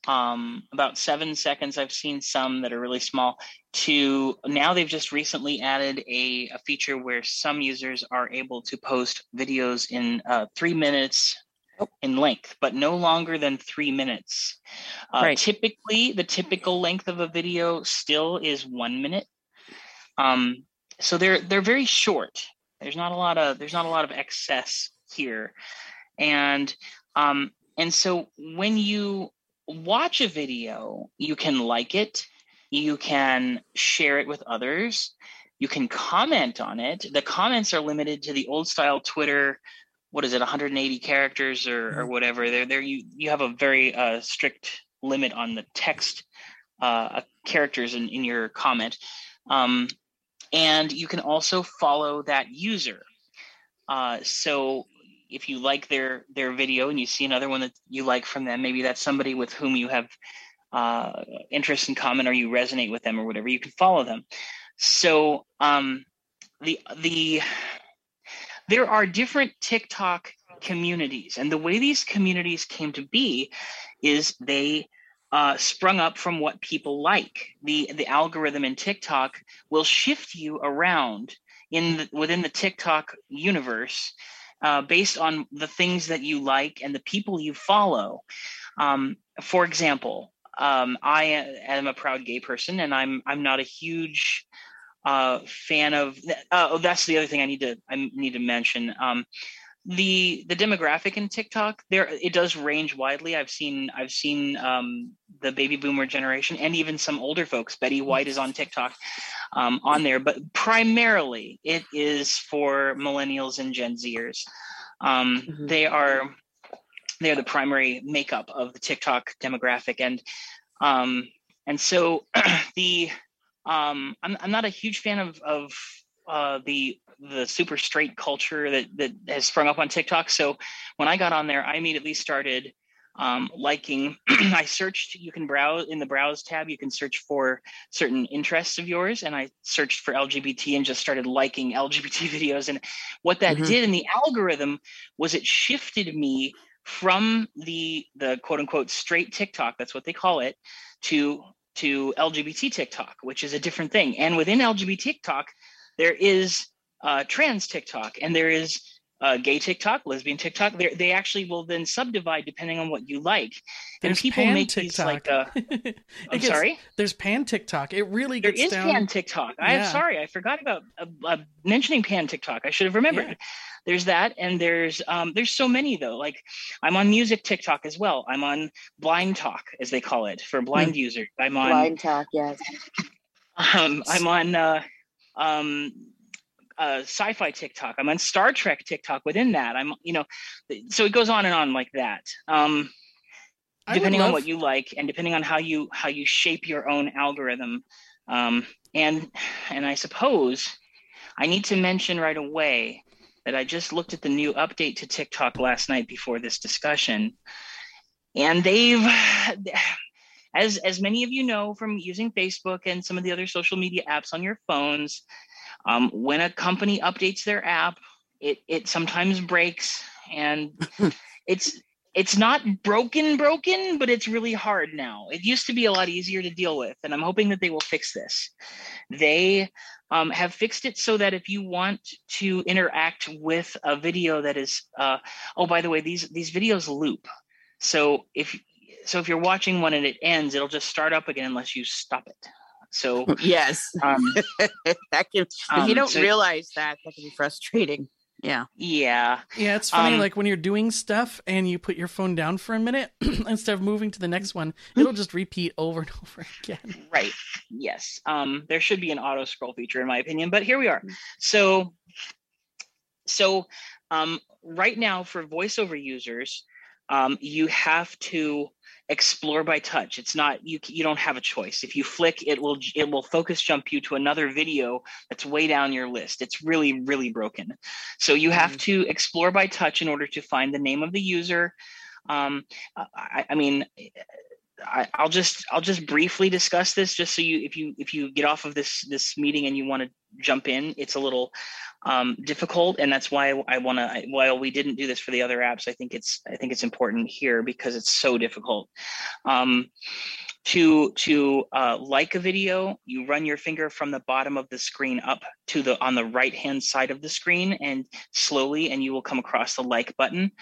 um, about seven seconds. I've seen some that are really small. To now, they've just recently added a, a feature where some users are able to post videos in uh, three minutes in length, but no longer than three minutes. Uh, right. Typically, the typical length of a video still is one minute. Um, so they're they're very short. There's not a lot of there's not a lot of excess here and um, and so when you watch a video. You can like it. You can share it with others. You can comment on it. The comments are limited to the old style twitter what is it 180 characters or, or mm-hmm. whatever. There there you you have a very uh, strict limit on the text uh, characters in, in your comment. Um, and you can also follow that user. Uh, so if you like their their video and you see another one that you like from them, maybe that's somebody with whom you have uh, interest in common or you resonate with them or whatever, you can follow them. So um, the the there are different TikTok communities, and the way these communities came to be is they uh, sprung up from what people like. the The algorithm in TikTok will shift you around in the, within the TikTok universe uh, based on the things that you like and the people you follow. Um, for example, um, I am a proud gay person, and I'm I'm not a huge uh, fan of. Uh, oh, that's the other thing I need to I need to mention. Um, the the demographic in TikTok there it does range widely. I've seen I've seen um, the baby boomer generation and even some older folks. Betty White is on TikTok um, on there, but primarily it is for millennials and Gen Zers. Um, mm-hmm. They are they are the primary makeup of the TikTok demographic, and um, and so the um, I'm I'm not a huge fan of of uh, the the super straight culture that that has sprung up on TikTok. So when I got on there, I immediately started um, liking. I searched. You can browse in the browse tab. You can search for certain interests of yours, and I searched for LGBT and just started liking LGBT videos. And what that mm-hmm. did in the algorithm was it shifted me from the the quote unquote straight TikTok. That's what they call it to to LGBT TikTok, which is a different thing. And within LGBT TikTok, there is uh, trans TikTok, and there is uh, gay TikTok, lesbian TikTok. They they actually will then subdivide depending on what you like. There's and people pan make TikTok. these like. Uh, It I'm gets- sorry. There's pan TikTok. It really There gets is down. pan TikTok. I'm sorry, I forgot about uh, uh, mentioning pan TikTok. I should have remembered. Yeah. There's that, and there's um, there's so many though. Like I'm on music TikTok as well. I'm on BlindTok, as they call it, for blind users. I'm on BlindTok, yes. um, I'm on uh, um, uh, sci-fi TikTok. I'm on Star Trek TikTok. Within that, I'm you know, so it goes on and on like that. Um, depending on what you like, and depending on how you how you shape your own algorithm. Um, and and I suppose I need to mention right away that I just looked at the new update to TikTok last night before this discussion, and they've as as many of you know from using Facebook and some of the other social media apps on your phones, um, when a company updates their app, it it sometimes breaks, and it's it's not broken broken, but it's really hard now. It used to be a lot easier to deal with, and I'm hoping that they will fix this. They um, have fixed it so that if you want to interact with a video that is, uh, oh, by the way, these these videos loop. So if so, if you're watching one and it ends, it'll just start up again unless you stop it. So yes. um, that can, if Um, you don't so- realize that, that can be frustrating. Yeah. yeah, Yeah, it's funny. Um, like when you're doing stuff and you put your phone down for a minute instead of moving to the next one, it'll just repeat over and over again. Right. Yes. Um, there should be an auto scroll feature in my opinion, but here we are. So, so um, right now for voiceover users, um, you have to explore by touch. It's not you. You don't have a choice. If you flick, it will it will focus jump you to another video that's way down your list. It's really really broken. So you have to explore by touch in order to find the name of the user. Um, I, I mean, I, I'll just I'll just briefly discuss this just so you if you if you get off of this this meeting and you want to jump in, it's a little um, difficult, and that's why I want to. While we didn't do this for the other apps, I think it's I think it's important here because it's so difficult. Um, to to uh, like a video, you run your finger from the bottom of the screen up to the on the right hand side of the screen, and slowly, and you will come across the like button.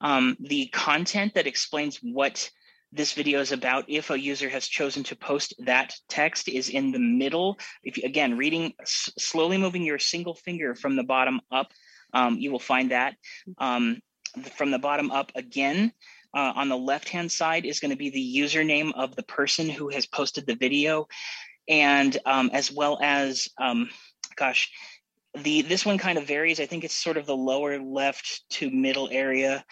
Um, the content that explains what this video is about if a user has chosen to post that text is in the middle. If you, again reading s- slowly moving your single finger from the bottom up um, you will find that um, from the bottom up again uh, on the left hand side is going to be the username of the person who has posted the video. And um, as well as um, gosh the this one kind of varies. I think it's sort of the lower left to middle area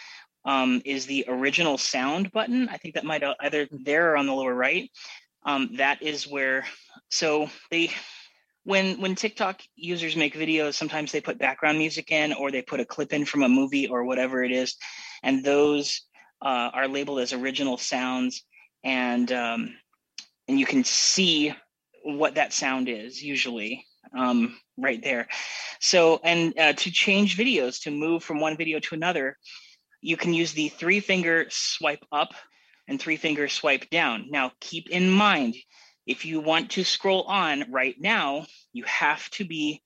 um, is the original sound button. I think that might uh, either there or on the lower right. Um, that is where, so they, when when TikTok users make videos, sometimes they put background music in or they put a clip in from a movie or whatever it is, and those uh, are labeled as original sounds, and um, and you can see what that sound is usually um, right there. So and uh, to change videos, to move from one video to another, you can use the three finger swipe up and three finger swipe down. Now, keep in mind, if you want to scroll on right now, you have to be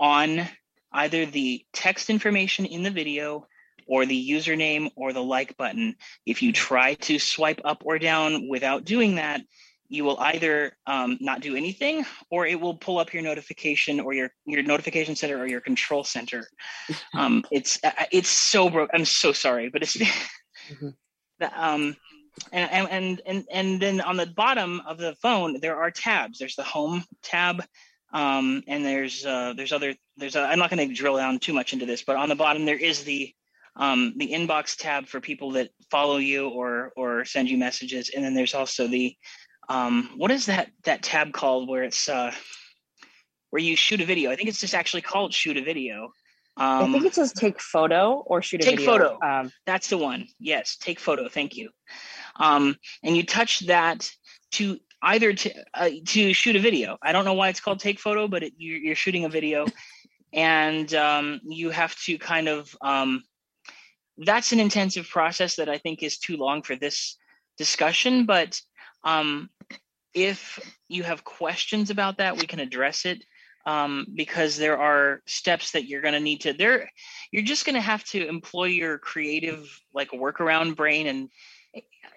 on either the text information in the video or the username or the like button. If you try to swipe up or down without doing that, you will either um, not do anything or it will pull up your notification or your your notification center or your control center. Um, it's uh, it's so broke i'm so sorry but it's the, um and, and and and and then on the bottom of the phone there are tabs. There's the home tab um, and there's uh, there's other there's i i'm not going to drill down too much into this but on the bottom there is the um, the inbox tab for people that follow you or or send you messages and then there's also the um, what is that that tab called where it's uh, where you shoot a video i think it's just actually called shoot a video um, I think it says take photo or shoot a Take video. photo. Um, That's the one. Yes, take photo. Thank you. Um, and you touch that to either to uh, to shoot a video. I don't know why it's called take photo, but it, you're, you're shooting a video, and um, you have to kind of. Um, that's an intensive process that I think is too long for this discussion. But um, if you have questions about that, we can address it. um, because there are steps that you're going to need to there you're just going to have to employ your creative like workaround brain and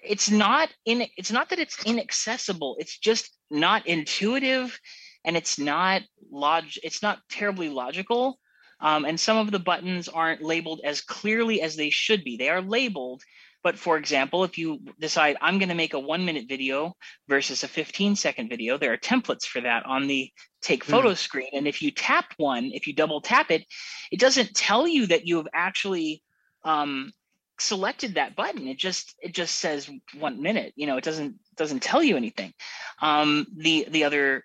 it's not in it's not that it's inaccessible it's just not intuitive and it's not log it's not terribly logical um, and some of the buttons aren't labeled as clearly as they should be they are labeled but for example, if you decide I'm going to make a one minute video versus a 15 second video, there are templates for that on the take hmm. photo mm. screen. And if you tap one, if you double tap it, it doesn't tell you that you have actually um, selected that button. It just it just says one minute. You know, it doesn't doesn't tell you anything. Um, the the other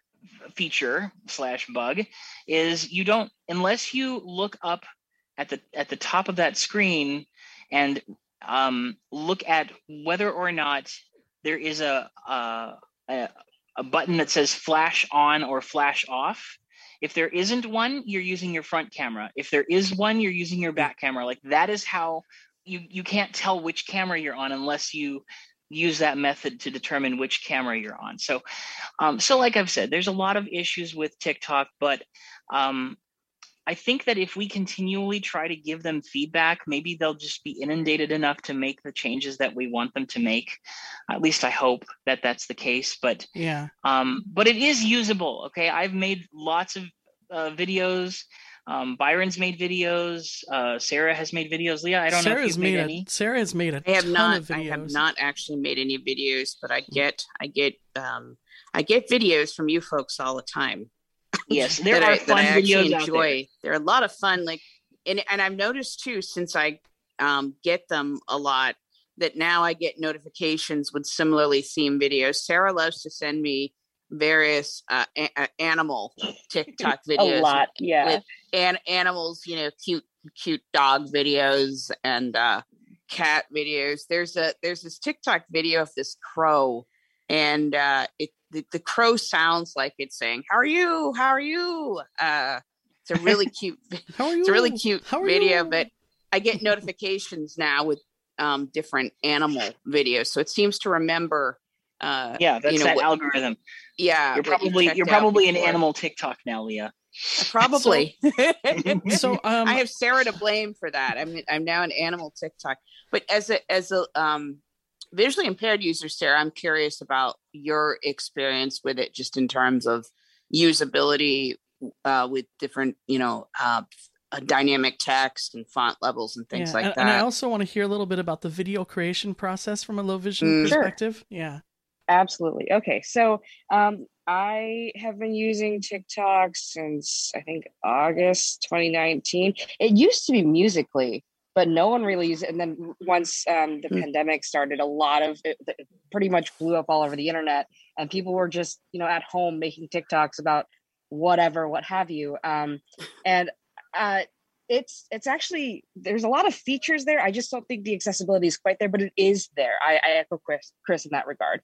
feature slash bug is you don't unless you look up at the at the top of that screen and um, look at whether or not there is a, a, a button that says flash on or flash off. If there isn't one, you're using your front camera. If there is one, you're using your back camera. Like that is how you you can't tell which camera you're on unless you use that method to determine which camera you're on. So, um, so like I've said, there's a lot of issues with TikTok, but um, I think that if we continually try to give them feedback, maybe they'll just be inundated enough to make the changes that we want them to make. At least I hope that that's the case. But yeah, um, but it is usable. Okay, I've made lots of uh, videos. Um, Byron's made videos. Uh, Sarah has made videos. Leah, I don't Sarah's know if you've made, made any. Sarah has made a I have not. I have not actually made any videos, but I get I get um, I get videos from you folks all the time. Yes, there are I, fun videos enjoy. There. are a lot of fun, like and and I've noticed too since I um, get them a lot that now I get notifications with similarly themed videos. Sarah loves to send me various uh, a- animal TikTok videos. a lot, yeah. With and animals, you know, cute cute dog videos and uh, cat videos. There's a there's this TikTok video of this crow, and uh, it the, the crow sounds like it's saying, "How are you? How are you?" Uh, it's a really cute. It's a really cute video, you? but I get notifications now with um, different animal videos, so it seems to remember. Uh, yeah, that's you know, that what, algorithm. Yeah, you're probably you are probably an animal TikTok now, Leah. Probably. So, so um, I have Sarah to blame for that. I'm I'm now an animal TikTok. But as a as a um visually impaired users, Sarah, I'm curious about your experience with it, just in terms of usability uh, with different, you know, uh, dynamic text and font levels and things yeah, like and, that. And I also want to hear a little bit about the video creation process from a low vision mm, perspective. Sure. Yeah. Absolutely. Okay. So um, I have been using TikTok since I think August 2019. It used to be Musical.ly, but no one really used it. And then once um, the mm. pandemic started, a lot of it, it, pretty much blew up all over the internet, and people were just you know at home making TikToks about whatever, what have you. Um, and uh, it's it's actually there's a lot of features there. I just don't think the accessibility is quite there, but it is there. I, I echo Chris Chris in that regard.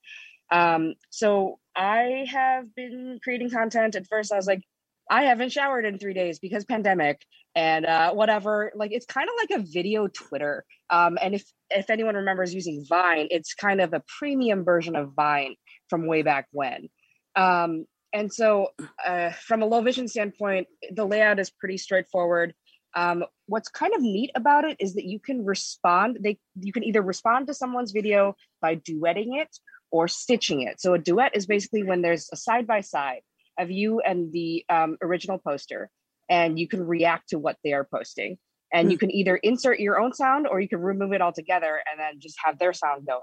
Um, so I have been creating content. At first, I was like, I haven't showered in three days because pandemic and uh, whatever. Like it's kind of like a video Twitter. Um, and if if anyone remembers using Vine, it's kind of a premium version of Vine from way back when. Um, and so, uh, from a low vision standpoint, the layout is pretty straightforward. Um, what's kind of neat about it is that you can respond. They you can either respond to someone's video by duetting it or stitching it. So a duet is basically when there's a side by side of you and the um, original poster, and you can react to what they are posting. And you hmm. can either insert your own sound or you can remove it altogether and then just have their sound going.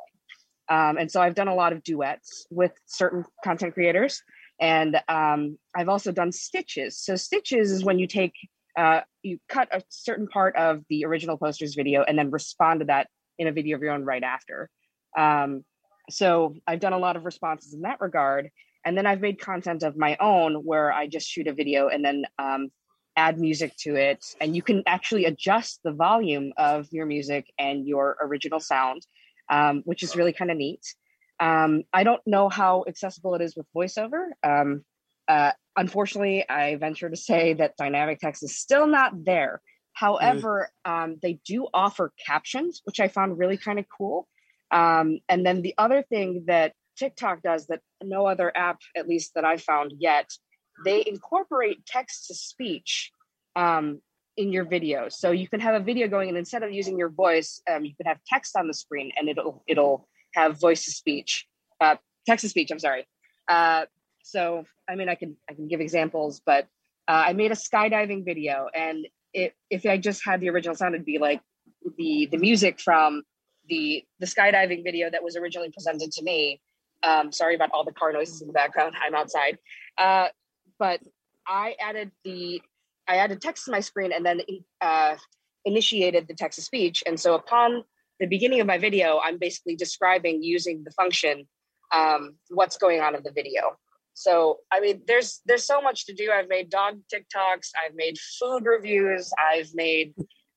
Um, and so I've done a lot of duets with certain content creators. And um, I've also done stitches. So, stitches is when you take, uh, you cut a certain part of the original poster's video and then respond to that in a video of your own right after. Um, so, I've done a lot of responses in that regard. And then I've made content of my own where I just shoot a video and then um, add music to it. And you can actually adjust the volume of your music and your original sound, um, which is really kind of neat. Um, I don't know how accessible it is with voiceover. Um, uh, unfortunately, I venture to say that dynamic text is still not there. However, mm. they do offer captions, which I found really kind of cool. Um, and then the other thing that TikTok does that no other app, at least that I've found yet, they incorporate text to speech um, in your videos. So you can have a video going, and instead of using your voice, um, you can have text on the screen, and it'll it'll have voice to speech, uh, text to speech. I'm sorry. Uh, so I mean, I can I can give examples, but uh, I made a skydiving video, and it, if I just had the original sound, it'd be like the the music from the the skydiving video that was originally presented to me. Um, sorry about all the car noises in the background. I'm outside, uh, but I added the I added text to my screen and then uh, initiated the text to speech. And so upon the beginning of my video, I'm basically describing using the function um, what's going on in the video. So I mean, there's there's so much to do. I've made dog TikToks, I've made food reviews, I've made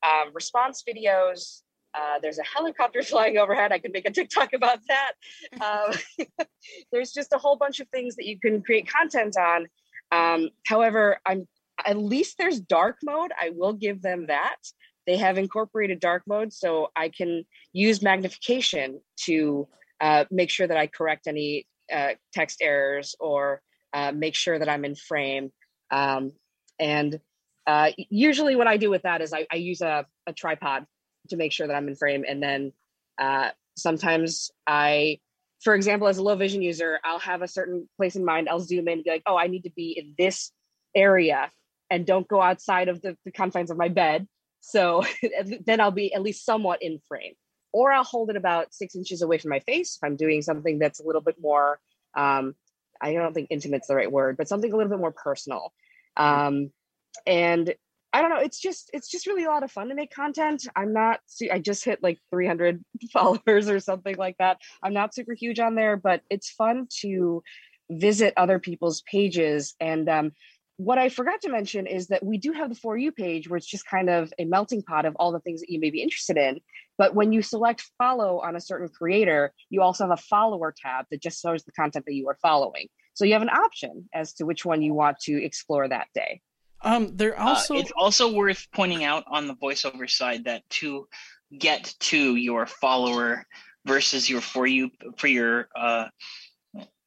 um, response videos. Uh, there's a helicopter flying overhead. I could make a TikTok about that. Um, there's just a whole bunch of things that you can create content on. Um, however, I'm at least there's dark mode. I will give them that. They have incorporated dark mode, so I can use magnification to uh, make sure that I correct any uh, text errors or uh, make sure that I'm in frame. Um, and uh, usually, what I do with that is I, I, use a, a tripod to make sure that I'm in frame. And then uh, sometimes I, for example, as a low vision user, I'll have a certain place in mind. I'll zoom in and be like, oh, I need to be in this area and don't go outside of the, the confines of my bed. So then I'll be at least somewhat in frame or I'll hold it about six inches away from my face if I'm doing something that's a little bit more, um, I don't think intimate's the right word, but something a little bit more personal. Um, and I don't know, it's just it's just really a lot of fun to make content. I'm not I just hit like 300 followers or something like that. I'm not super huge on there, but it's fun to visit other people's pages and um, what I forgot to mention is that we do have the For You page where it's just kind of a melting pot of all the things that you may be interested in. But when you select follow on a certain creator, you also have a follower tab that just shows the content that you are following. So you have an option as to which one you want to explore that day. Um, they're uh, also uh, it's also worth pointing out on the voiceover side that to get to your follower versus your for you for your uh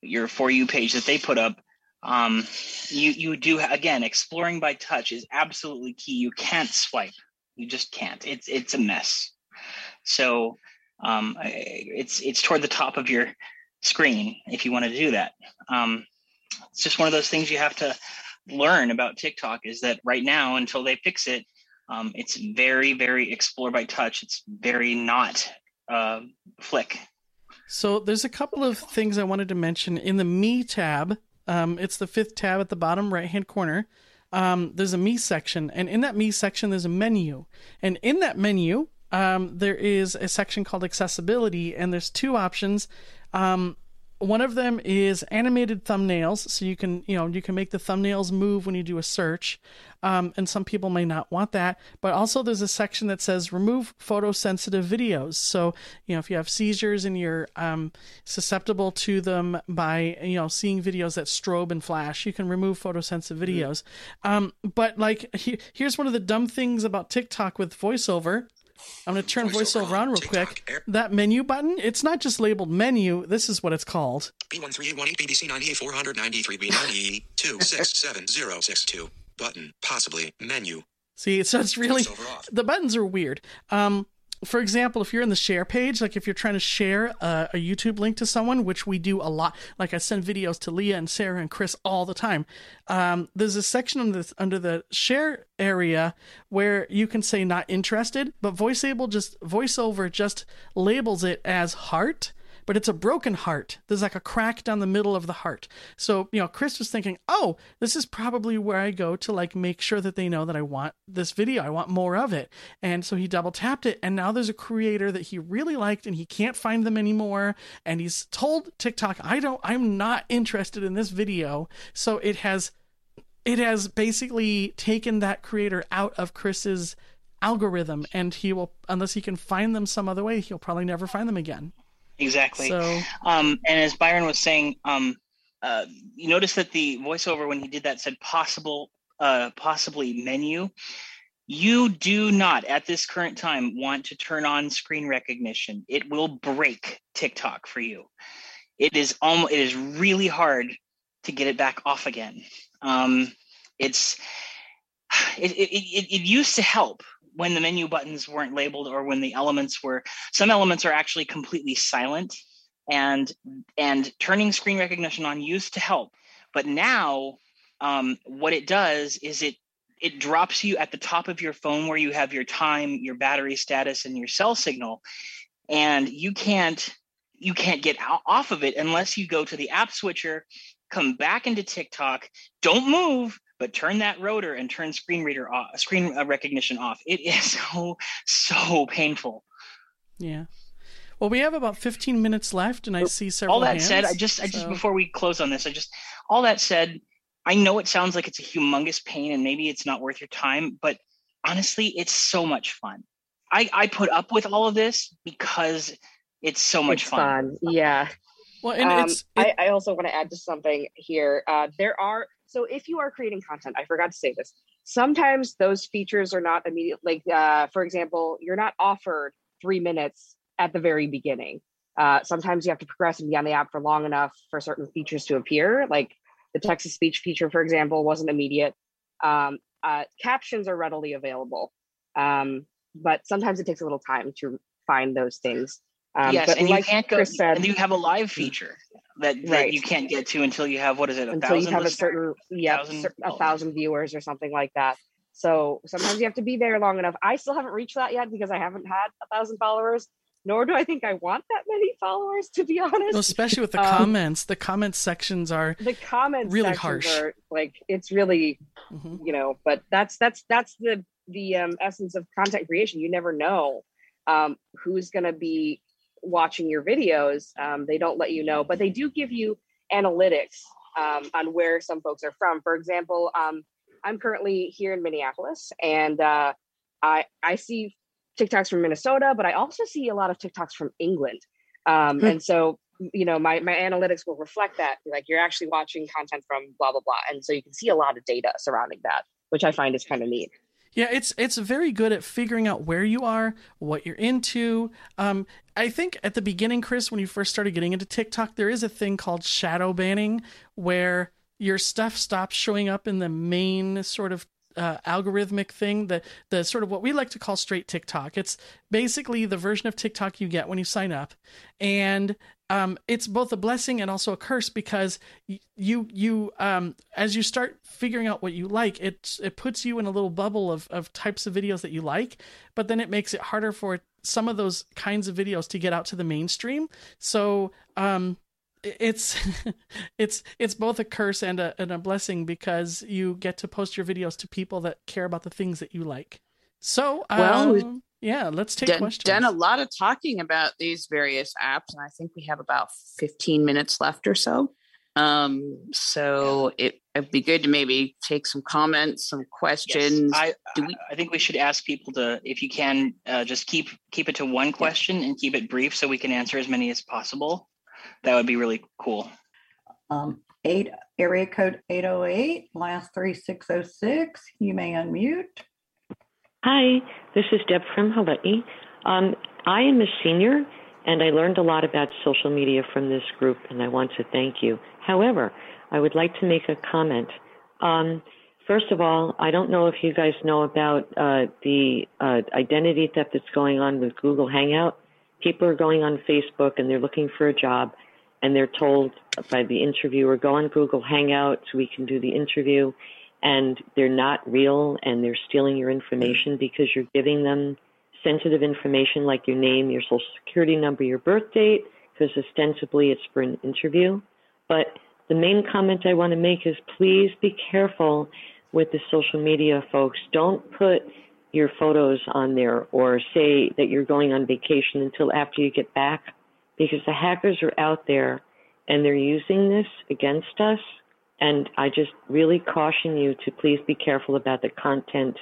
your for you page that they put up um, you you do again exploring by touch is absolutely key. You can't swipe. You just can't. It's it's a mess. So um, it's it's toward the top of your screen if you want to do that. Um, it's just one of those things you have to learn about TikTok is that right now until they fix it, um, it's very very explore by touch. It's very not uh, flick. So there's a couple of things I wanted to mention in the Me tab um, it's the fifth tab at the bottom right hand corner. Um, there's a me section, and in that me section, there's a menu. And in that menu, um, there is a section called accessibility, and there's two options. One of them is animated thumbnails, so you can you know you can make the thumbnails move when you do a search, um, and some people may not want that. But also there's a section that says remove photosensitive videos. So you know if you have seizures and you're um, susceptible to them by you know seeing videos that strobe and flash, you can remove photosensitive mm-hmm. videos. Mm-hmm. Um, but like he, here's one of the dumb things about TikTok with voiceover I'm going to turn voiceover, on real TikTok, quick. Air. That menu button, it's not just labeled menu. This is what it's called. B1318 BBC 98493 B98267062 button possibly menu. See, so it's really the buttons are weird. Um, for example, if you're in the share page, like if you're trying to share a, a, YouTube link to someone, which we do a lot, like I send videos to Leah and Sarah and Chris all the time. Um, there's a section under the, under the share area where you can say not interested, but VoiceAble just VoiceOver just labels it as heart but it's a broken heart. There's like a crack down the middle of the heart. So, you know, Chris was thinking, oh, this is probably where I go to like make sure that they know that I want this video. I want more of it. And so he double tapped it. And now there's a creator that he really liked and he can't find them anymore. And he's told TikTok, I don't, I'm not interested in this video. So it has, it has basically taken that creator out of Chris's algorithm and he will unless he can find them some other way he'll probably never find them again Exactly. So, um, and as Byron was saying, um, uh, you notice that the voiceover when he did that said possible, uh, possibly menu. You do not, at this current time, want to turn on screen recognition. It will break TikTok for you. It is almost, it is really hard to get it back off again. Um, it's it, it, it, it used to help when the menu buttons weren't labeled or when the elements were some elements are actually completely silent and and turning screen recognition on used to help. But now um, what it does is it it drops you at the top of your phone where you have your time your battery status and your cell signal. And you can't you can't get out, off of it unless you go to the app switcher come back into tiktok don't move but turn that rotor and turn screen reader off screen uh, recognition off it is so so painful yeah well, we have about 15 minutes left, and I see several. All that hands, said, I just, I just so- before we close on this, I just, all that said, I know it sounds like it's a humongous pain, and maybe it's not worth your time, but honestly, it's so much fun. I, I put up with all of this because it's so much it's fun. Yeah. Well, and um, it's I, I also want to add to something here. Uh, there are so if you are creating content, I forgot to say this. Sometimes those features are not immediate. Like uh, for example, you're not offered three minutes at the very beginning. Uh, sometimes you have to progress and be on the app for long enough for certain features to appear. Like the text to speech feature, for example, wasn't immediate. Um, uh, captions are readily available, um, but sometimes it takes a little time to find those things. Um, yes, but and like you can't go. Chris said, and you have a live feature that, that Right. you can't get to until you have what is it? A until you thousand have a certain yeah Thousand- cer- a thousand viewers or something like that so sometimes you have to be there long enough i still haven't reached that yet because i haven't had a thousand followers nor do i think i want that many followers to be honest well, especially with the Um, comments. The comment sections are. the comments really harsh. are like it's really Mhm. you know but that's that's that's the the um, essence of content creation you never know um, who's going to be watching your videos um, they don't let you know but they do give you analytics um, on where some folks are from. For example um, i'm currently here in minneapolis and uh, i i see tiktoks from minnesota but i also see a lot of tiktoks from england. Um, Hmm. and so you know my my analytics will reflect that like you're actually watching content from blah blah blah and so you can see a lot of data surrounding that which i find is kind of neat Yeah, it's it's very good at figuring out where you are, what you're into. Um, I think at the beginning, Chris, when you first started getting into TikTok, there is a thing called shadow banning, where your stuff stops showing up in the main sort of uh, algorithmic thing, the the sort of what we like to call straight TikTok. It's basically the version of TikTok you get when you sign up, and um, it's both a blessing and also a curse because you you um, as you start figuring out what you like, it it puts you in a little bubble of of types of videos that you like, but then it makes it harder for some of those kinds of videos to get out to the mainstream. So um, it's it's it's both a curse and a and a blessing because you get to post your videos to people that care about the things that you like. So Well, yeah, let's take done, questions. done a lot of talking about these various apps, and I think we have about 15 minutes left or so. Um, so it, it'd be good to maybe take some comments, some Yes, questions. I, Do we- I think we should ask people to, if you can, uh, just keep keep it to one question and keep it brief so we can answer as many as possible. That would be really cool. Um, eight, area code 808, last three six oh six. You may unmute. Hi, this is Deb from Hawaii. Um, I am a senior and I learned a lot about social media from this group and I want to thank you. However, I would like to make a comment. Um, first of all, I don't know if you guys know about uh, the uh, identity theft that's going on with Google Hangout. People are going on Facebook and they're looking for a job and they're told by the interviewer, go on Google Hangout so we can do the interview and they're not real and they're stealing your information because you're giving them sensitive information like your name, your social security number, your birth date, because ostensibly it's for an interview. But the main comment I want to make is please be careful with the social media folks. Don't put your photos on there or say that you're going on vacation until after you get back because the hackers are out there and they're using this against us. And I just really caution you to please be careful about the content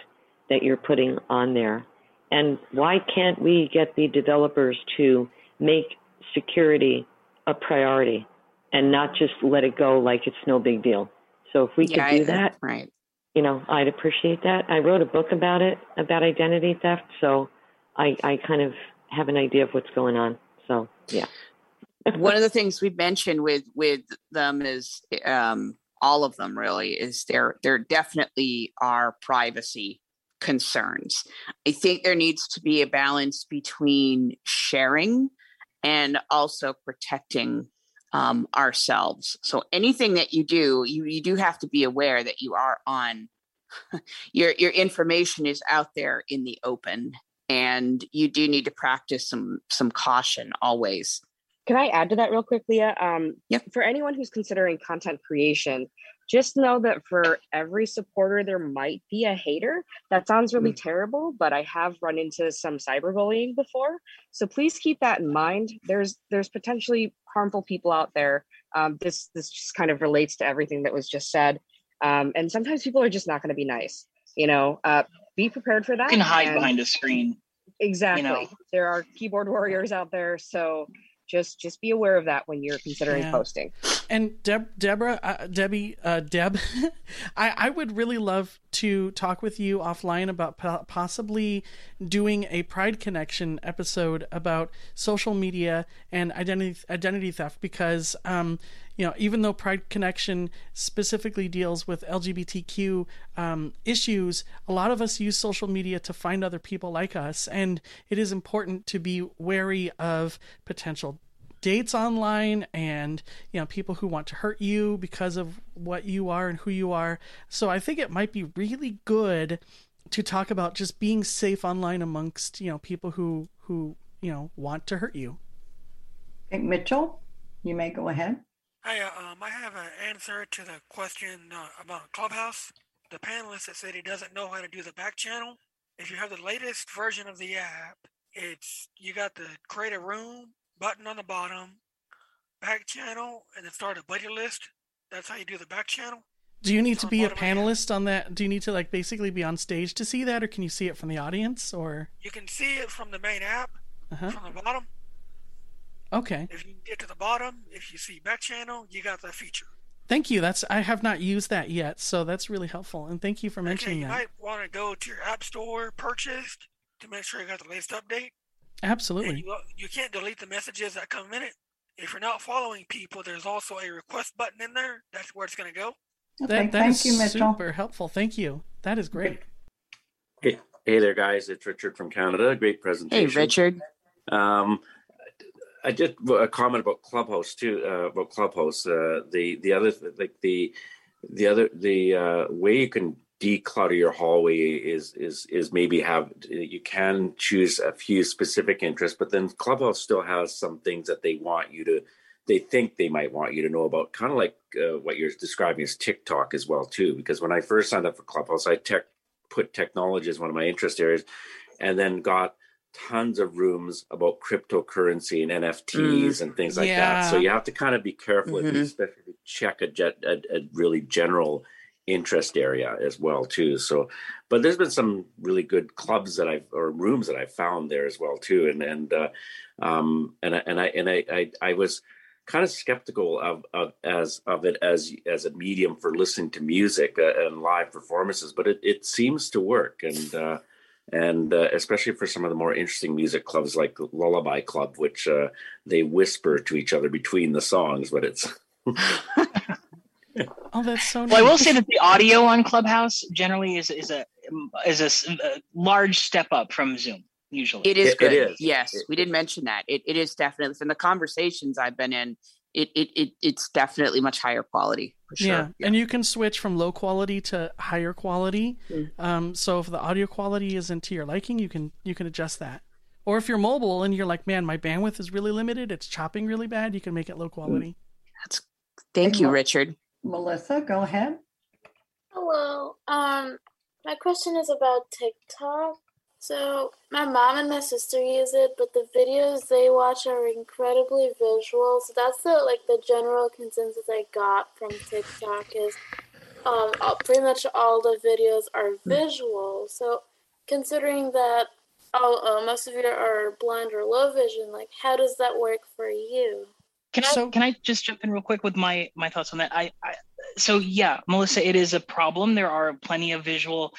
that you're putting on there. And why can't we get the developers to make security a priority and not just let it go like it's no big deal? So if we Yeah, could do I- that, right. you know, I'd appreciate that. I wrote a book about it, about identity theft, so I, I kind of have an idea of what's going on. So yeah. One of the things we mentioned with with them is um, all of them really is there there definitely are privacy concerns. I think there needs to be a balance between sharing and also protecting um, ourselves. So anything that you do, you, you do have to be aware that you are on your your information is out there in the open and you do need to practice some some caution always. Can I add to that real quick, Leah? Um, yep. For anyone who's considering content creation, just know that for every supporter there might be a hater that sounds really mm. terrible but i have run into some cyberbullying before so please keep that in mind there's there's potentially harmful people out there um, this this just kind of relates to everything that was just said um, and sometimes people are just not going to be nice you know uh, be prepared for that you can hide behind a screen exactly you know? there are keyboard warriors out there so just just be aware of that when you're considering yeah. posting and Deb, Deborah, uh, Debbie, uh, Deb, I, I would really love to talk with you offline about po- possibly doing a Pride Connection episode about social media and identity identity theft because, um, you know, even though Pride Connection specifically deals with LGBTQ um, issues, a lot of us use social media to find other people like us, and it is important to be wary of potential dates online and you know people who want to hurt you because of what you are and who you are. So i think it might be really good to talk about just being safe online amongst you know people who who you know want to hurt you. Okay, mitchell you may go ahead. Hi uh, um, i have an answer to the question uh, about clubhouse. The panelist that said he doesn't know how to do the back channel. If you have the latest version of the app it's you got to create a room button on the bottom, back channel, and then start a buddy list. That's how you do the back channel. Do you need it's to be a panelist on that? Do you need to like basically be on stage to see that, or can you see it from the audience? Or you can see it from the main app, uh-huh. from the bottom. Okay. If you get to the bottom, if you see back channel, you got that feature. Thank you. That's I have not used that yet, so that's really helpful. And thank you for mentioning okay, you that. You might want to go to your app store, purchased, to make sure you got the latest update. Absolutely. You, you, can't delete the messages that come in it. If you're not following people, there's also a request button in there. That's where it's going to go. Okay, that, that thank is you, Mitchell. super helpful. Thank you. That is great. Hey, hey there, guys. It's Richard from Canada. Great presentation. Hey, Richard. Um, I just a comment about Clubhouse too. Uh, about Clubhouse, uh, the the other like the the other the uh, way you can declutter your hallway is is is maybe have you can choose a few specific interests but then clubhouse still has some things that they want you to they think they might want you to know about kind of like uh, what you're describing as tiktok as well too because when i first signed up for clubhouse i tech put technology as one of my interest areas and then got tons of rooms about cryptocurrency and nfts mm, and things like yeah. that so you have to kind of be careful mm-hmm. if you especially check a, a, a really general interest area as well too. So but there's been some really good clubs that i've or rooms that i've found there as well too. And and uh, um and I, and i and I, I i was kind of skeptical of, of as of it as as a medium for listening to music uh, and live performances but it, it seems to work. And uh and uh, especially for some of the more interesting music clubs like lullaby club which uh, they whisper to each other between the songs but it's Oh, that's so. Nice. Well, I will say that the audio on Clubhouse generally is is a is a, a large step up from Zoom. Usually, it is it, good. It is. Yes, it, we did mention that. It it is definitely from the conversations I've been in. It, it, it it's definitely much higher quality for sure. Yeah. yeah. and you can switch from low quality to higher quality. Mm. Um, so if the audio quality isn't to your liking, you can you can adjust that. Or if you're mobile and you're like, man, my bandwidth is really limited, it's chopping really bad, you can make it low quality. That's thank you, Richard. Melissa, go ahead. Hello. Um, my question is about TikTok. So my mom and my sister use it, but the videos they watch are incredibly visual. So that's the like the general consensus I got from TikTok is um pretty much all the videos are visual. So considering that all uh, most of you are blind or low vision, like how does that work for you? Can I so, can I just jump in real quick with my my thoughts on that? I, I so yeah, Melissa, it is a problem. There are plenty of visual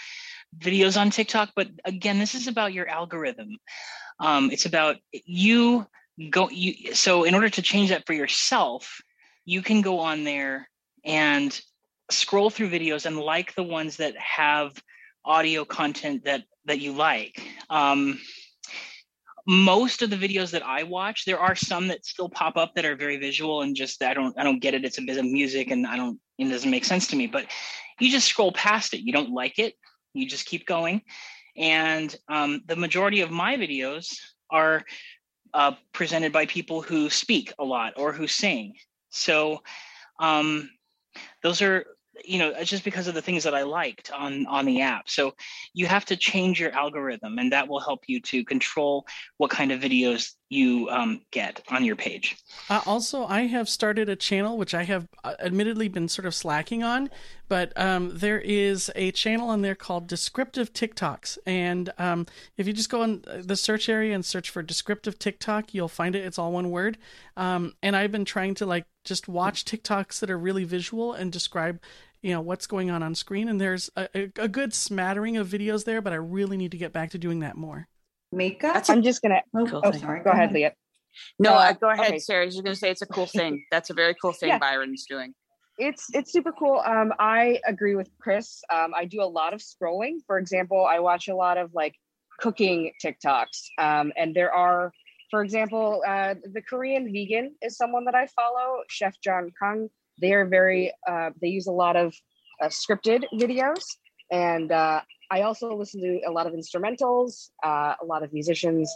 videos on TikTok, but again, this is about your algorithm. Um, it's about you go you. So in order to change that for yourself, you can go on there and scroll through videos and like the ones that have audio content that that you like. Um, most of the videos that I watch, there are some that still pop up that are very visual and just I don't I don't get it. It's a bit of music and I don't it doesn't make sense to me. But you just scroll past it. You don't like it. You just keep going. And um, the majority of my videos are uh, presented by people who speak a lot or who sing. So um, those are you know just because of the things that i liked on on the app. So you have to change your algorithm and that will help you to control what kind of videos you um, get on your page. Uh, also i have started a channel which i have uh, admittedly been sort of slacking on but um, there is a channel on there called descriptive tiktoks. And um, if you just go in the search area and search for descriptive tiktok you'll find it. It's all one word. Um, and i've been trying to like just watch tiktoks that are really visual and describe you know what's going on on screen and there's a, a, good smattering of videos there but i really need to get back to doing that more. Mika i'm just gonna oh, cool oh sorry. Go, ahead leah. No uh, go ahead. okay. sarah you're gonna say it's a cool thing. That's a very cool thing yeah. byron's doing. It's it's super cool. Um i agree with chris. Um i do a lot of scrolling. For example i watch a lot of like cooking tiktoks. Um and there are for example uh the korean vegan is someone that i follow chef jon kung they are very uh, they use a lot of uh, scripted videos. And uh, i also listen to a lot of instrumentals uh, a lot of musicians.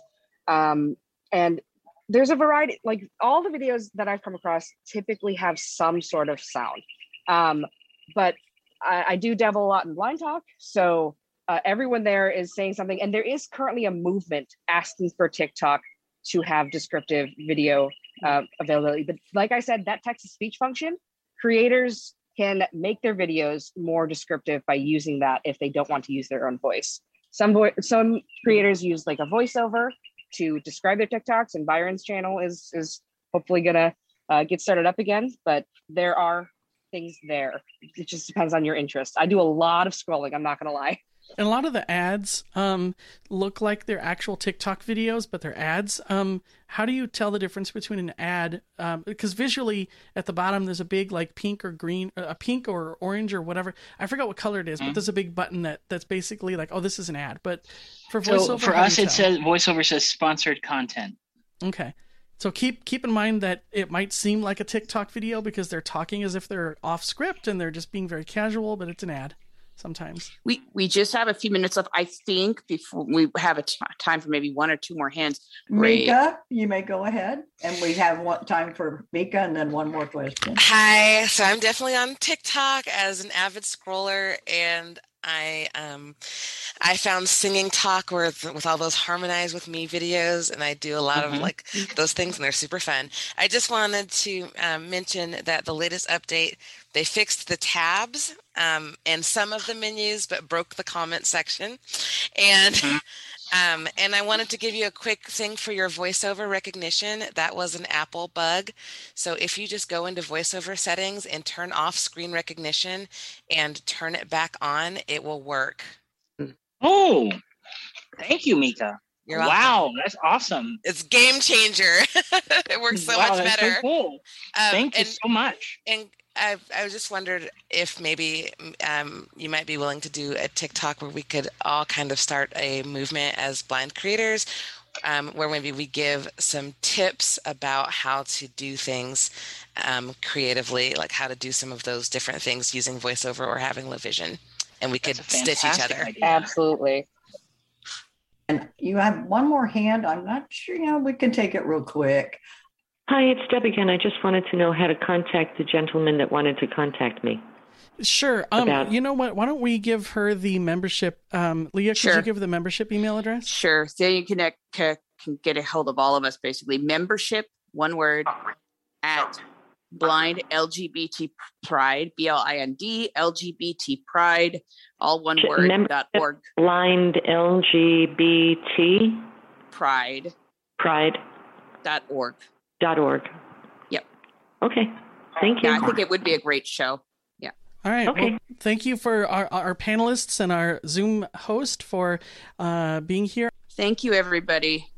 Um, and there's a variety like all the videos that i've come across typically have some sort of sound. Um, but I, I, do dabble a lot in BlindTok. So uh, everyone there is saying something. And there is currently a movement asking for tiktok to have descriptive video uh, availability. But like i said that text to speech function creators can make their videos more descriptive by using that if they don't want to use their own voice. Some vo- some creators use like a voiceover to describe their TikToks, and Byron's channel is is hopefully gonna uh, get started up again. But there are things there. It just depends on your interest. I do a lot of scrolling. I'm not gonna lie. And a lot of the ads um, look like they're actual TikTok videos, but they're ads. Um, how do you tell the difference between an ad? Um, because visually, at the bottom, there's a big like pink or green, uh, a pink or orange or whatever. I forgot what color it is, mm-hmm. but there's a big button that that's basically like, oh, this is an ad. But for voiceover, so for us, it says voiceover says sponsored content. Okay. So keep keep in mind that it might seem like a TikTok video because they're talking as if they're off script and they're just being very casual, but it's an ad sometimes. We we just have a few minutes left. I think before we have a t- time for maybe one or two more hands. Mika, you may go ahead, and we have one time for Mika, and then one more question. Hi, so I'm definitely on TikTok as an avid scroller, and I um I found singing talk with with all those harmonize with me videos, and I do a lot mm-hmm. of like those things, and they're super fun. I just wanted to um, mention that the latest update they fixed the tabs um, and some of the menus, but broke the comment section, and. Mm-hmm. Um, and I wanted to give you a quick thing for your voiceover recognition. That was an Apple bug. So if you just go into voiceover settings and turn off screen recognition and turn it back on, it will work. Oh, thank you, Mika. You're wow, welcome. that's awesome. It's game changer. it works so wow, much better. So cool. Um, thank you so much. And I, I just wondered if maybe um, you might be willing to do a TikTok where we could all kind of start a movement as blind creators, um, where maybe we give some tips about how to do things um, creatively, like how to do some of those different things using voiceover or having low vision, and we could stitch each other. Idea. Absolutely. And you have one more hand. I'm not sure. You know, we can take it real quick. Hi, it's Deb again. I just wanted to know how to contact the gentleman that wanted to contact me. Sure. Um, about... you know what? Why don't we give her the membership? Um, Leah, sure. could you give the membership email address? Sure. So you can, uh, can get a hold of all of us basically. Membership, one word, at blind LGBT pride, B L I N D, LGBT pride, all one word, Membership dot org. Blind LGBT pride. Pride. Dot org dot org. Yep. Okay. Thank you. Yeah, I think it would be a great show. Yeah. All right. Okay. Well, thank you for our, our panelists and our Zoom host for uh, being here. Thank you, everybody.